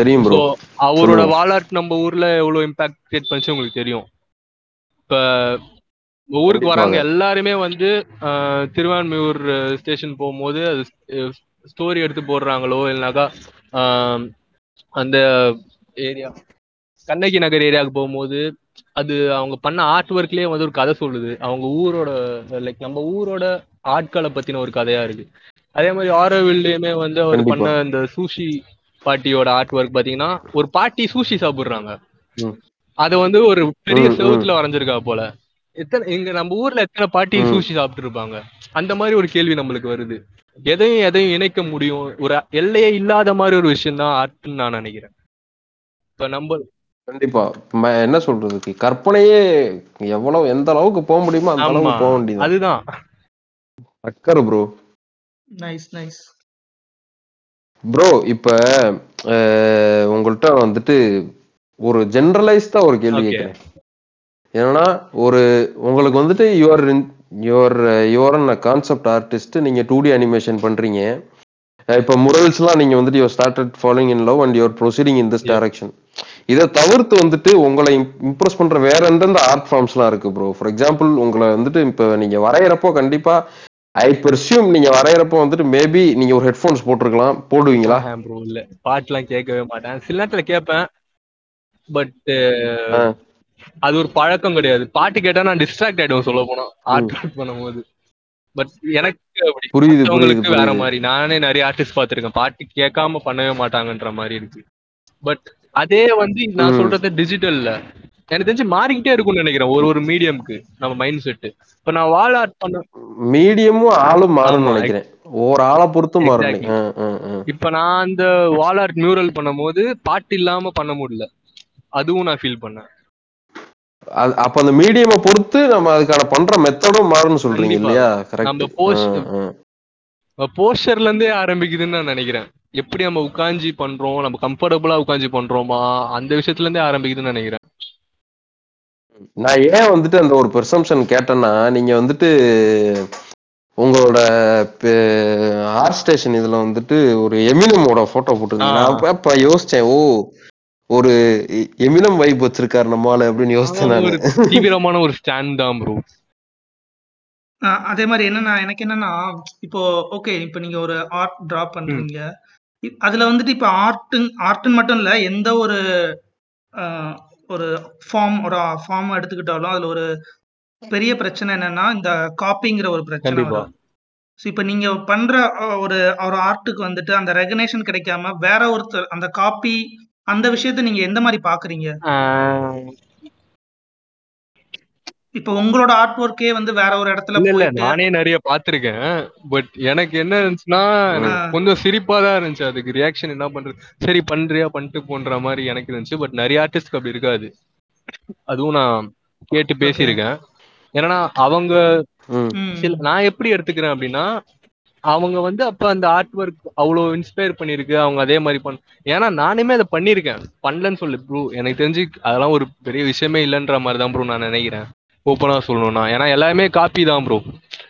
தெரியும் ப்ரோ அவரோட. வால் ஆர்ட் நம்ம ஊர்ல எவ்வளவு இம்பாக்ட் கிரியேட் பண்ணிச்சு உங்களுக்கு தெரியும். இப்ப ஊருக்கு. வராங்க எல்லாருமே வந்து திருவான்மியூர் ஸ்டேஷன் போகும்போது அது ஸ்டோரி எடுத்து போடுறாங்களோ இல்லைனாக்கா அந்த ஏரியா கண்ணகி நகர் ஏரியாவுக்கு போகும்போது அது அவங்க பண்ண ஆர்ட் ஒர்க்லயே வந்து ஒரு கதை சொல்லுது அவங்க ஊரோட லைக் நம்ம ஊரோட ஆட்களை பத்தின ஒரு கதையா இருக்கு அதே மாதிரி ஆரோவில்லையுமே வந்து அவர். பண்ண இந்த சூஷி பாட்டியோட ஆர்ட் ஒர்க் பாத்தீங்கன்னா ஒரு பாட்டி சூஷி சாப்பிடுறாங்க. அத வந்து ஒரு பெரிய. செவுத்துல வரைஞ்சிருக்கா போல எத்தனை இங்க நம்ம ஊர்ல எத்தனை பாட்டி. சூஷி சாப்பிட்டு இருப்பாங்க அந்த மாதிரி ஒரு கேள்வி நம்மளுக்கு வருது எதையும் எதையும் இணைக்க முடியும் ஒரு எல்லையே இல்லாத மாதிரி ஒரு விஷயம் தான் ஆர்ட்னு நான் நினைக்கிறேன் இப்ப நம்ம கண்டிப்பா. என்ன சொல்றதுக்கு? கற்பனையே எவ்வளவு எந்த அளவுக்கு போக முடியுமோ அந்த அளவுக்கு போக வேண்டியது அதுதான். அக்கறை ப்ரோ நைஸ் நைஸ் ப்ரோ இப்ப அஹ், உங்கள்ட்ட வந்துட்டு ஒரு ஜென்ரலைஸ்டா ஒரு கேள்வி. கேட்கிறேன் என்னன்னா ஒரு உங்களுக்கு வந்துட்டு your your your concept artist நீங்க டூ டி அனிமேஷன் பண்றீங்க. இப்ப முரல்ஸ்லாம் நீங்க வந்துட்டு your started following in love and your proceeding in this. Direction இதை தவிர்த்து வந்துட்டு உங்களை இம்ப்ரெஸ் பண்ற வேற எந்தெந்த ஆர்ட் ஃபார்ம்ஸ்லாம் இருக்கு ப்ரோ ஃபார் எக்ஸாம்பிள் உங்களை வந்துட்டு இப்ப நீங்க வரைகிறப்போ கண்டிப்பா ஐ பெர்சியூம் நீங்க வரைகிறப்போ வந்துட்டு மேபி நீங்க ஒரு ஹெட்ஃபோன்ஸ் போட்டிருக்கலாம். போடுவீங்களா? ப்ரோ இல்ல. பாட்டுலாம் கேட்கவே மாட்டேன். சில நேரத்துல கேட்பேன். பட். அது ஒரு பழக்கம் கிடையாது. பாட்டு கேட்டா நான் டிஸ்ட்ராக்ட் ஆயிடுவேன் சொல்ல போனா ஆர்ட் ஒர்க் பண்ணும்போது. பட் எனக்கு புரியுது மத்தவங்களுக்கு வேற மாதிரி. நானே நிறைய ஆர்டிஸ்ட் பார்த்திருக்கேன். பாட்டு கேட்காம பண்ணவே மாட்டாங்கன்ற மாதிரி இருக்கு. பட் அதே வந்து நான். சொல்றது டிஜிட்டல்ல எனக்கு தெரிஞ்சு மாறிக்கிட்டே இருக்கும்னு நினைக்கிறேன் ஒரு ஒரு மீடியம்க்கு நம்ம மைண்ட் செட் இப்ப நான் வால் ஆர்ட் பண்ண மீடியமும் ஆளும் மாறும்னு ஆமா, நினைக்கிறேன். ஒரு ஆளை பொறுத்தும் மாறும். இப்ப நான் அந்த வால் ஆர்ட் மியூரல் பண்ணும்போது பாட்டு இல்லாம பண்ண முடியல. அதுவும் நான் ஃபீல் பண்ணேன். அப்ப அந்த மீடியமை பொறுத்து நம்ம அதுக்கான பண்ற மெத்தடும் மாறும்னு சொல்றீங்க. இல்லையா? கரெக்ட் post- போஸ்டர்ல இருந்தே ஆரம்பிக்குதுன்னு நான் நினைக்கிறேன். எப்படி நம்ம உட்காந்து பண்றோம்? நம்ம கம்ஃபர்டபுளா உட்காந்து பண்றோமா? அந்த விஷயத்துல இருந்தே ஆரம்பிக்குதுன்னு நினைக்கிறேன். நான் ஏன் வந்துட்டு அந்த ஒரு பெர்சம்ஷன் கேட்டேன்னா நீங்க வந்துட்டு உங்களோட ஆர்ட் ஸ்டேஷன் இதுல வந்துட்டு ஒரு எமினமோட போட்டோ போட்டிருந்தீங்க. நான். அப்ப- யோசிச்சேன் ஓ ஒரு எமினம் வைப் வச்சிருக்காரு நம்மால அப்படின்னு யோசிச்சேன் தீவிரமான ஒரு ஸ்டாண்ட் தான் ப்ரோ அதே மாதிரி என்னன்னா எனக்கு என்னன்னா இப்போ ஓகே இப்போ நீங்க ஒரு ஆர்ட் டிரா பண்றீங்க. அதுல வந்துட்டு இப்போ ஆர்ட் ஆர்ட்னு மட்டும் இல்ல எந்த ஒரு ஒரு ஃபார்ம் ஒரு ஃபார்ம் எடுத்துக்கிட்டாலும் அதுல ஒரு பெரிய பிரச்சனை என்னன்னா இந்த காப்பிங்கிற ஒரு பிரச்சனை. வரும் ஸோ இப்போ நீங்க பண்ற ஒரு ஒரு ஆர்ட்டுக்கு வந்துட்டு அந்த ரெகனேஷன் கிடைக்காம வேற ஒருத்தர் அந்த காப்பி அந்த விஷயத்தை நீங்க எந்த மாதிரி பாக்குறீங்க இப்போ உங்களோட ஆர்ட் ஒர்க்கே வந்து வேற ஒரு இடத்துல இல்ல நானே நிறைய பாத்திருக்கேன் பட் எனக்கு என்ன இருந்துச்சுன்னா. கொஞ்சம் சிரிப்பா தான் இருந்துச்சு. அதுக்கு ரியாக்ஷன் என்ன பண்றது? சரி பண்றியா பண்ணிட்டு போன்ற மாதிரி எனக்கு இருந்துச்சு. பட் நிறைய ஆர்டிஸ்ட்க்கு அப்படி இருக்காது. அதுவும் நான் கேட்டு பேசியிருக்கேன். ஏன்னா அவங்க நான் எப்படி எடுத்துக்கிறேன் அப்படின்னா அவங்க வந்து அப்ப அந்த ஆர்ட் ஒர்க் அவ்வளோ இன்ஸ்பயர் பண்ணிருக்கு அவங்க அதே மாதிரி பண்ண ஏன்னா நானுமே அதை பண்ணியிருக்கேன். பண்ணலன்னு சொல்லு ப்ரோ எனக்கு தெரிஞ்சு அதெல்லாம் ஒரு பெரிய விஷயமே இல்லைன்ற மாதிரி தான் ப்ரோ நான் நினைக்கிறேன். ஓப்பனா சொல்லணும்னா. ஏன்னா எல்லாமே காப்பி தான் ப்ரோ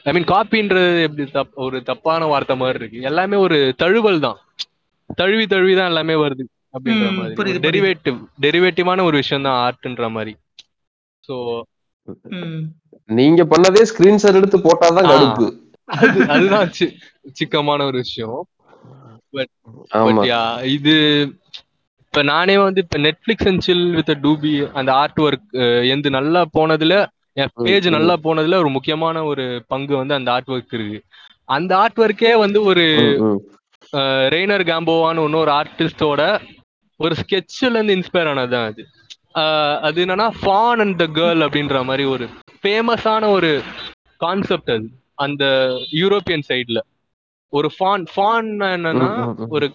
ஐ மீன் காப்பின்றது எப்படி தப் ஒரு தப்பான வார்த்தை மாதிரி இருக்கு. எல்லாமே ஒரு தழுவல் தான். தழுவி தழுவி தான் எல்லாமே வருது அப்படின்ற மாதிரி. டெரிவேட்டிவ் டெரிவேட்டிவான ஒரு விஷயம் தான் ஆர்ட்ன்ற மாதிரி. ஸோ ம். நீங்க பண்ணதே ஸ்கிரீன்ஷாட் எடுத்து போட்டாதான். கடுப்பு. அது அதுதான் சி- சிக்கமான ஒரு விஷயம். பட் யா இது இப்ப நானே வந்து இப்ப நெட்ஃபிளிக்ஸ் அண்ட் சில் வித் டூபி அந்த ஆர்ட் ஒர்க் எந்த நல்லா போனதுல என் பேஜ். நல்லா போனதுல ஒரு முக்கியமான ஒரு பங்கு வந்து அந்த ஆர்ட் ஒர்க் இருக்கு அந்த ஆர்ட் ஒர்க்கே வந்து ஒரு. ரெய்னர் கேம்போவான்னு இன்னொரு ஆர்டிஸ்டோட ஒரு ஸ்கெட்ச்ல இருந்து இன்ஸ்பயர் ஆனதுதான் அது அது என்னன்னா ஃபான் அண்ட் த கேர்ள் அப்படின்ற மாதிரி ஒரு ஃபேமஸான ஒரு கான்செப்ட் அது அந்த யூரோப்பியன் சைடுல ஒரு ஃபான் ஃபான் என்னன்னா. ஒரு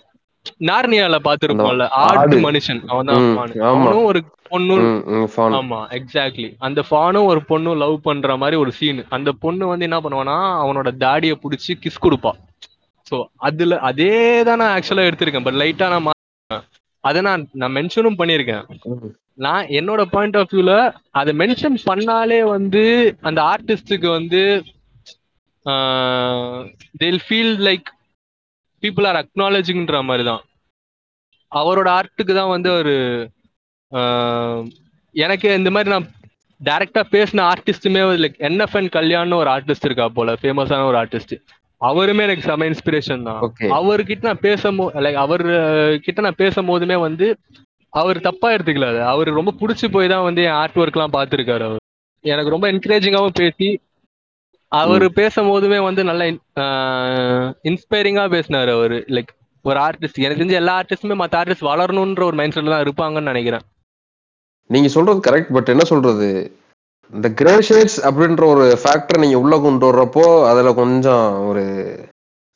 நார்னியால பாத்துருப்போம்ல ஆடு. மனுஷன் அவன் தான். அவனும் ஒரு பொண்ணும் fun. ஆமா எக்ஸாக்ட்லி அந்த ஃபானும் ஒரு பொண்ணும் லவ் பண்ற மாதிரி ஒரு சீன் அந்த பொண்ணு வந்து என்ன பண்ணுவானா அவனோட தாடிய புடிச்சு கிஸ் கொடுப்பா. சோ அதுல அதே தான் நான் ஆக்சுவலா எடுத்திருக்கேன். பட் லைட்டா நான் அதை நான் நான் மென்ஷனும் பண்ணியிருக்கேன். நான் என்னோட பாயிண்ட் ஆஃப் வியூல அதை மென்ஷன் பண்ணாலே வந்து அந்த ஆர்டிஸ்டுக்கு வந்து they'll feel like people are அக்னாலஜிங்ன்ற மாதிரி தான் அவரோட ஆர்ட்டுக்கு தான் வந்து ஒரு எனக்கு இந்த மாதிரி நான் டைரக்டா பேசின ஆர்டிஸ்ட்டுமே லைக் என்எஃப்என் கல்யாண்னு ஒரு ஆர்டிஸ்ட் இருக்கா போல ஃபேமஸான ஒரு ஆர்டிஸ்ட் அவருமே எனக்கு செம இன்ஸ்பிரேஷன் தான். அவர்கிட்ட நான் பேசும் லைக் அவர் கிட்ட நான் பேசும் போதுமே வந்து அவர் தப்பா எடுத்துக்கல அவர் ரொம்ப பிடிச்சி போய் தான் வந்து என் ஆர்ட் ஒர்க்லாம் பார்த்துருக்காரு அவர். எனக்கு ரொம்ப என்கரேஜிங்காகவும் பேசி அவர் பேசும் போதுமே வந்து நல்ல இன்ஸ்பைரிங்கா பேசினாரு அவர். லைக் ஒரு ஆர்டிஸ்ட் எனக்கு தெரிஞ்ச எல்லா ஆர்டிஸ்டுமே மற்ற ஆர்டிஸ்ட் வளரணுன்ற ஒரு மைண்ட் செட்ல தான் இருப்பாங்கன்னு நினைக்கிறேன். நீங்க சொல்றது கரெக்ட் பட் என்ன சொல்றது? இந்த கிரேஷேட்ஸ் அப்படின்ற ஒரு ஃபேக்டர் நீங்க உள்ள கொண்டு வர்றப்போ அதுல கொஞ்சம் ஒரு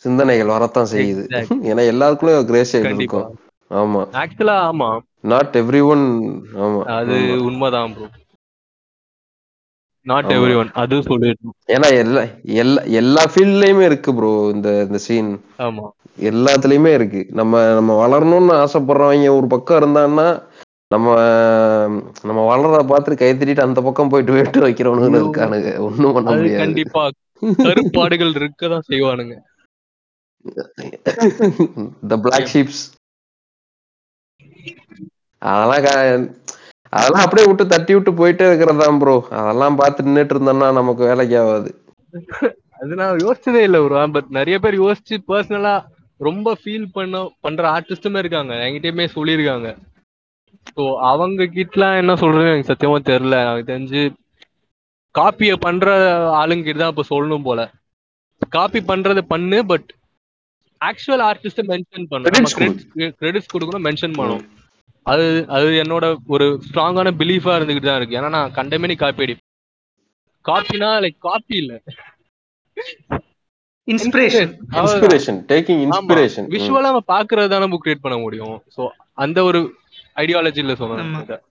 சிந்தனைகள் வரத்தான் செய்யுது. ஏன்னா எல்லாருக்குள்ளே கிரேஷேட் கண்டிப்பா இருக்கும். ஆமா. ஆக்சுவலா ஆமா. நாட் எவ்ரி ஒன் ஆமா அது. உண்மைதான் ப்ரோ நாட். எவ்ரி ஒன் அது சொல்லிடணும். ஏன்னா எல்லா எல்லா எல்லா ஃபீல்ட்லயுமே இருக்கு ப்ரோ இந்த இந்த சீன் ஆமா. எல்லாத்துலயுமே இருக்கு. நம்ம நம்ம வளரணும்னு ஆசைப்படுறவங்க ஒரு பக்கம் இருந்தான்னா நம்ம நம்ம வளர்றத பார்த்துட்டு கை தட்டிட்டு அந்த பக்கம் போயிட்டு வெட்டு வைக்கிறவனுங்க. இருக்கானுங்க. ஒண்ணும் பண்ண முடியாது. கண்டிப்பா கருப்பாடுகள் இருக்கதான் செய்வானுங்க. த பிளாக் ஷீப்ஸ் அதெல்லாம் அதெல்லாம் அப்படியே விட்டு தட்டி விட்டு போயிட்டே இருக்கிறதான் ப்ரோ அதெல்லாம் பார்த்து நின்னுட்டு இருந்தோம்னா நமக்கு வேலைக்கு ஆகாது. அது நான் யோசிச்சதே இல்ல ப்ரோ பட் நிறைய பேர் யோசிச்சு பர்சனலா ரொம்ப ஃபீல் பண்ண பண்ற ஆர்டிஸ்டுமே இருக்காங்க. என்கிட்டயுமே சொல்லியிருக்காங்க. ஸோ அவங்க கிட்டலாம் என்ன சொல்றது எனக்கு சத்தியமா தெரியல. எனக்கு தெரிஞ்சு காப்பிய பண்ற ஆளுங்கிட்ட தான் இப்ப சொல்லணும் போல. காப்பி பண்றத பண்ணு பட் ஆக்சுவல் ஆர்டிஸ்ட மென்ஷன் Credits பண்ணணும் கிரெடிட்ஸ் கொடுக்கணும் மென்ஷன் பண்ணணும். அது அது என்னோட ஒரு ஸ்ட்ராங்கான பிலீஃபா இருந்துகிட்டு தான் இருக்கு. ஏன்னா நான் கண்டமேனி காப்பி அடி காப்பினா லைக் காப்பி இல்ல. இன்ஸ்பிரேஷன் இன்ஸ்பிரேஷன் டேக்கிங் இன்ஸ்பிரேஷன் விஷுவலா நம்ம பாக்குறது தானே புக் கிரியேட் பண்ண முடியும். சோ அந்த ஒரு ஐடியாலஜில. சொன்னேன்.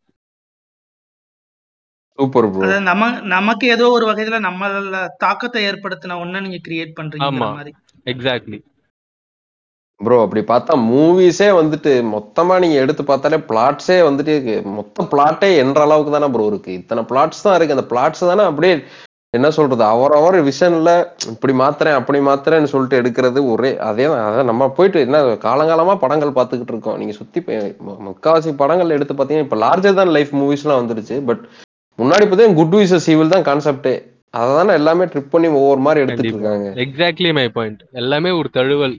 சூப்பர் ப்ரோ நம்ம நமக்கு ஏதோ ஒரு வகையில நம்மள தாக்கத்தை ஏற்படுத்தின ஒண்ண நீங்க கிரியேட் பண்றீங்க. மாதிரி. எக்ஸாக்ட்லி ப்ரோ அப்படி பார்த்தா மூவிஸே வந்துட்டு மொத்தமா நீங்க எடுத்து பார்த்தாலே பிளாட்ஸே வந்துட்டு மொத்த பிளாட்டே என்ற அளவுக்கு தானே ப்ரோ இருக்கு. இத்தனை பிளாட்ஸ் தான் இருக்கு. அந்த பிளாட்ஸ் தானே அப்படியே என்ன சொல்றது? அவரவர் விஷன்ல இப்படி மாத்துறேன் அப்படி மாத்துறேன்னு சொல்லிட்டு எடுக்கிறது ஒரே அதே தான் அதான் நம்ம போயிட்டு என்ன காலங்காலமா படங்கள் பார்த்துக்கிட்டு இருக்கோம். நீங்க சுத்தி முக்காவாசி படங்கள் எடுத்து பார்த்தீங்கன்னா இப்போ லார்ஜர் தான் லைஃப் மூவிஸ்லாம் வந்துருச்சு. பட் முன்னாடி பார்த்தீங்கன்னா குட் விசஸ் ஈவில் தான் கான்செப்டே அதை தானே எல்லாமே ட்ரிப் பண்ணி ஒவ்வொரு மாதிரி எடுத்துட்டு. இருக்காங்க. எக்ஸாக்ட்லி மை பாயிண்ட் எல்லாமே ஒரு தழுவல்.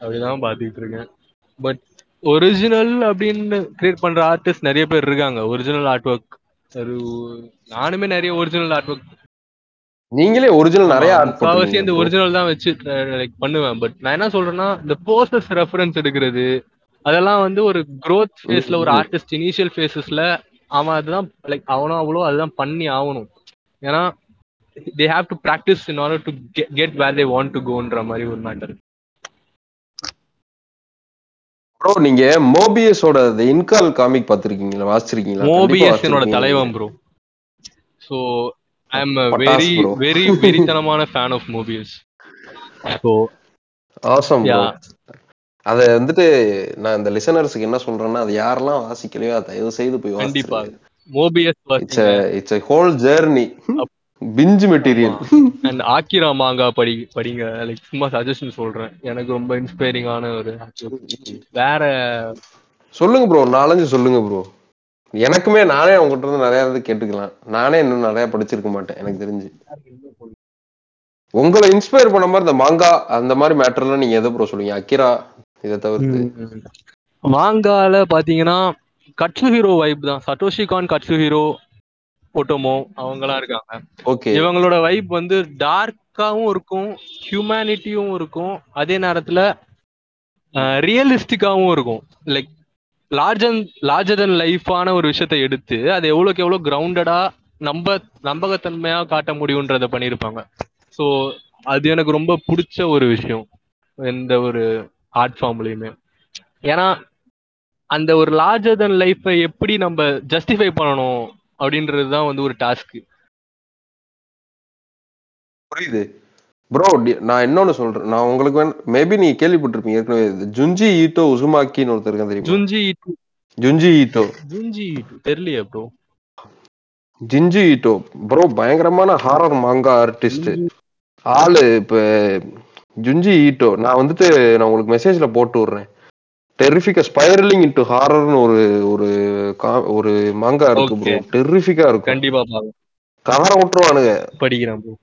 அப்படிதான் பாத்துக்கிட்டு இருக்கேன். பட் ஒரிஜினல் அப்படின்னு கிரியேட் பண்ற ஆர்டிஸ்ட் நிறைய பேர் இருக்காங்க. ஒரிஜினல் ஆர்ட் ஒர்க் ஒரு நானுமே நிறைய ஒரிஜினல் ஆர்ட் ஒர்க் நீங்களே ஒரிஜினல் நிறைய முக்காவாசி bro. ஒரிஜினல் தான் வச்சு லைக் பண்ணுவேன் பட் நான் என்ன சொல்றேன்னா இந்த போஸ்டர்ஸ் ரெஃபரன்ஸ் எடுக்கிறது அதெல்லாம் வந்து ஒரு growth ஃபேஸ்ல ஒரு. ஆர்டிஸ்ட் இனிஷியல் ஃபேசஸ்ல அவன் அதுதான் லைக் அவனும் அவ்வளோ அதுதான் பண்ணி ஆகணும் ஏன்னா they have to practice in order to get where they want to கோன்ற மாதிரி ஒரு மேட்டர் ப்ரோ நீங்க மோபியஸோட இன்கால் காமிக் பார்த்திருக்கீங்களா வாசிச்சிருக்கீங்களா மோபியஸ் என்னோட. தலைவன் ப்ரோ ஸோ ஐ பட்டாஸ் வெரி. வெரி வெறித்தனமான fan of Moebius so Awesome bro. Yeah. அத வந்துட்டு நான் இந்த லிசனர்ஸ்க்கு என்ன சொல்றேன்னா அது யாரெல்லாம் வாசிக்கலையோ அதை தயவு செய்து போய் கண்டிப்பா. Moebius it's it's whole journey binge material and Akira manga படி படிங்க. லைக் சும்மா சஜஷன் சொல்றேன். எனக்கு ரொம்ப இன்ஸ்பைரிங்கான ஒரு வேற சொல்லுங்க ப்ரோ நாலஞ்சு சொல்லுங்க ப்ரோ எனக்குமே நானே உங்ககிட்ட இருந்து நிறைய இது கேட்டுக்கலாம். நானே இன்னும் நிறைய படிச்சிருக்க மாட்டேன் எனக்கு தெரிஞ்சு. உங்களை இன்ஸ்பயர் பண்ண மாதிரி இந்த மாங்கா அந்த மாதிரி மேட்டர்லாம் நீங்க எதை ப்ரோ சொல்லுவீங்க? அக்கிரா இதை தவிர்த்து. மாங்கால பாத்தீங்கன்னா கட்சு ஹீரோ வைப் தான். சட்டோஷி கான் கட்சு ஹீரோ ஒட்டோமோ அவங்கலாம் இருக்காங்க. ஓகே இவங்களோட வைப் வந்து டார்க்காவும் இருக்கும் ஹியூமனிட்டியும் இருக்கும். அதே நேரத்துல ரியலிஸ்டிக்காவும் இருக்கும். லைக் லார்ஜன் லார்ஜர் தன் லைஃபான ஒரு விஷயத்தை எடுத்து அதை எவ்வளோக்கு எவ்வளோ கிரவுண்டடா நம்ப நம்பகத்தன்மையா காட்ட முடியுன்றத பண்ணியிருப்பாங்க. ஸோ அது எனக்கு ரொம்ப பிடிச்ச ஒரு விஷயம். எந்த ஒரு ஆர்ட் ஃபார்ம்லயுமே ஏன்னா அந்த ஒரு லார்ஜர் தன் லைஃப்பை எப்படி நம்ம ஜஸ்டிஃபை பண்ணணும் அப்படின்றது தான் வந்து ஒரு டாஸ்க் புரியுது. ப்ரோ நான் இன்னொன்னு சொல்றேன். நான் உங்களுக்கு மேபி நீங்க கேள்விப்பட்டிருப்பீங்க. ஏற்கனவே ஜுஞ்சி ஈட்டோ உசுமாக்கின்னு ஒருத்தர் இருக்கான் தெரியுமா? ஜுஞ்சி ஜுஞ்சி ஈட்டோ ஜுஞ்சி தெரியலையே ப்ரோ ஜிஞ்சி ஈட்டோ ப்ரோ பயங்கரமான ஹாரர் மாங்கா ஆர்டிஸ்ட் ஆளு இப்ப ஜுஞ்சி ஈட்டோ நான் வந்துட்டு நான் உங்களுக்கு மெசேஜ்ல போட்டு விடுறேன். டெரிஃபிக்கா ஸ்பைரலிங் இன்டு ஹாரர்னு ஒரு ஒரு ஒரு மாங்கா இருக்கு ப்ரோ. டெரிஃபிக்கா இருக்கும். கண்டிப்பா கவர விட்டுருவானுங்க. படிக்கிறேன் ப்ரோ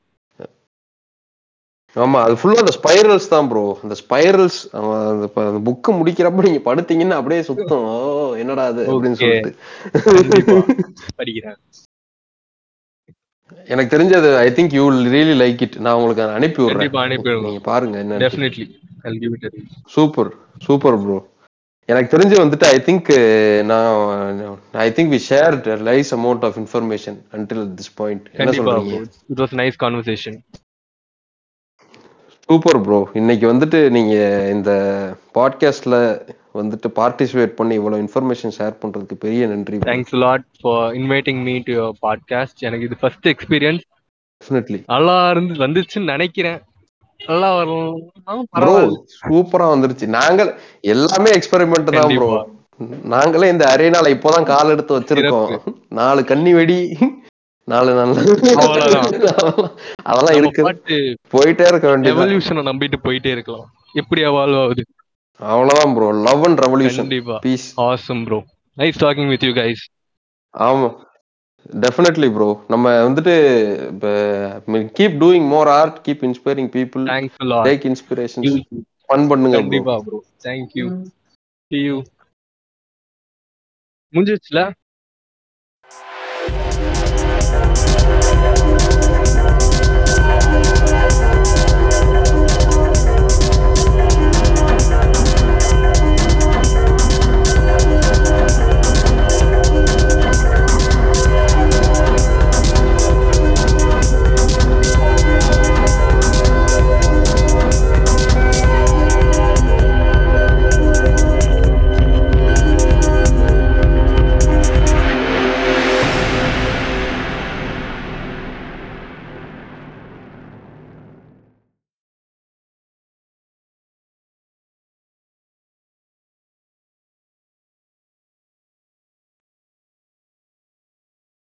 ஆமா அது ஃபுல்லா அந்த ஸ்பைரல்ஸ் தான் ப்ரோ அந்த ஸ்பைரல்ஸ் அந்த புக்கு முடிக்கிறப்ப நீங்க படுத்தீங்கன்னா அப்படியே சுத்தம். என்னடா அது அப்படின்னு. சொல்லிட்டு. படிக்கிறேன். எனக்கு தெரிஞ்சது I think you really like it நான் உங்களுக்கு அனுப்பி விடுறேன். நீங்க பாருங்க என்ன definitely I'll give it a read. Super super bro எனக்கு தெரிஞ்சு வந்துட்டு ஐ திங்க் நான் I think we share nice amount of information until this point என்ன சொல்றீங்க? was a nice conversation. Super bro. இன்னைக்கு வந்துட்டு நீங்க இந்த பாட்காஸ்ட்ல வந்துட்டு பார்ட்டிசிபேட் பண்ணி இவ்வளவு இன்ஃபர்மேஷன் ஷேர் பண்றதுக்கு பெரிய நன்றி Thanks a lot for inviting me to your podcast. எனக்கு இது ஃபர்ஸ்ட் எக்ஸ்பீரியன்ஸ் டெஃபினெட்லி நல்லா இருந்து வந்துச்சுன்னு நினைக்கிறேன். நல்லா வரும். சூப்பரா வந்துருச்சு. நாங்கள் எல்லாமே எக்ஸ்பெரிமெண்ட் தான் ப்ரோ. நாங்களே இந்த அரேனால இப்போதான் கால் எடுத்து வச்சிருக்கோம். நாலு கன்னி வெடி. நாலு அவ்வளவுதான். அதெல்லாம் இருக்கு போயிட்டே இருக்க வேண்டியது எவல்யூஷனை நம்பிட்டு போயிட்டே இருக்கலாம். எப்படி evolve ஆகுது அவ்வளவுதான் ப்ரோ லவ் அண்ட் ரெவல்யூஷன் கண்டிப்பா. Peace awesome bro. Nice talking with you guys. ஆமா. டெஃபினெட்லி ப்ரோ நம்ம வந்துட்டு keep doing more art keep inspiring people thanks a lot. Take inspiration fun பண்ணுங்க bro. கண்டிப்பா bro thank you. See you. முடிஞ்சிச்சுல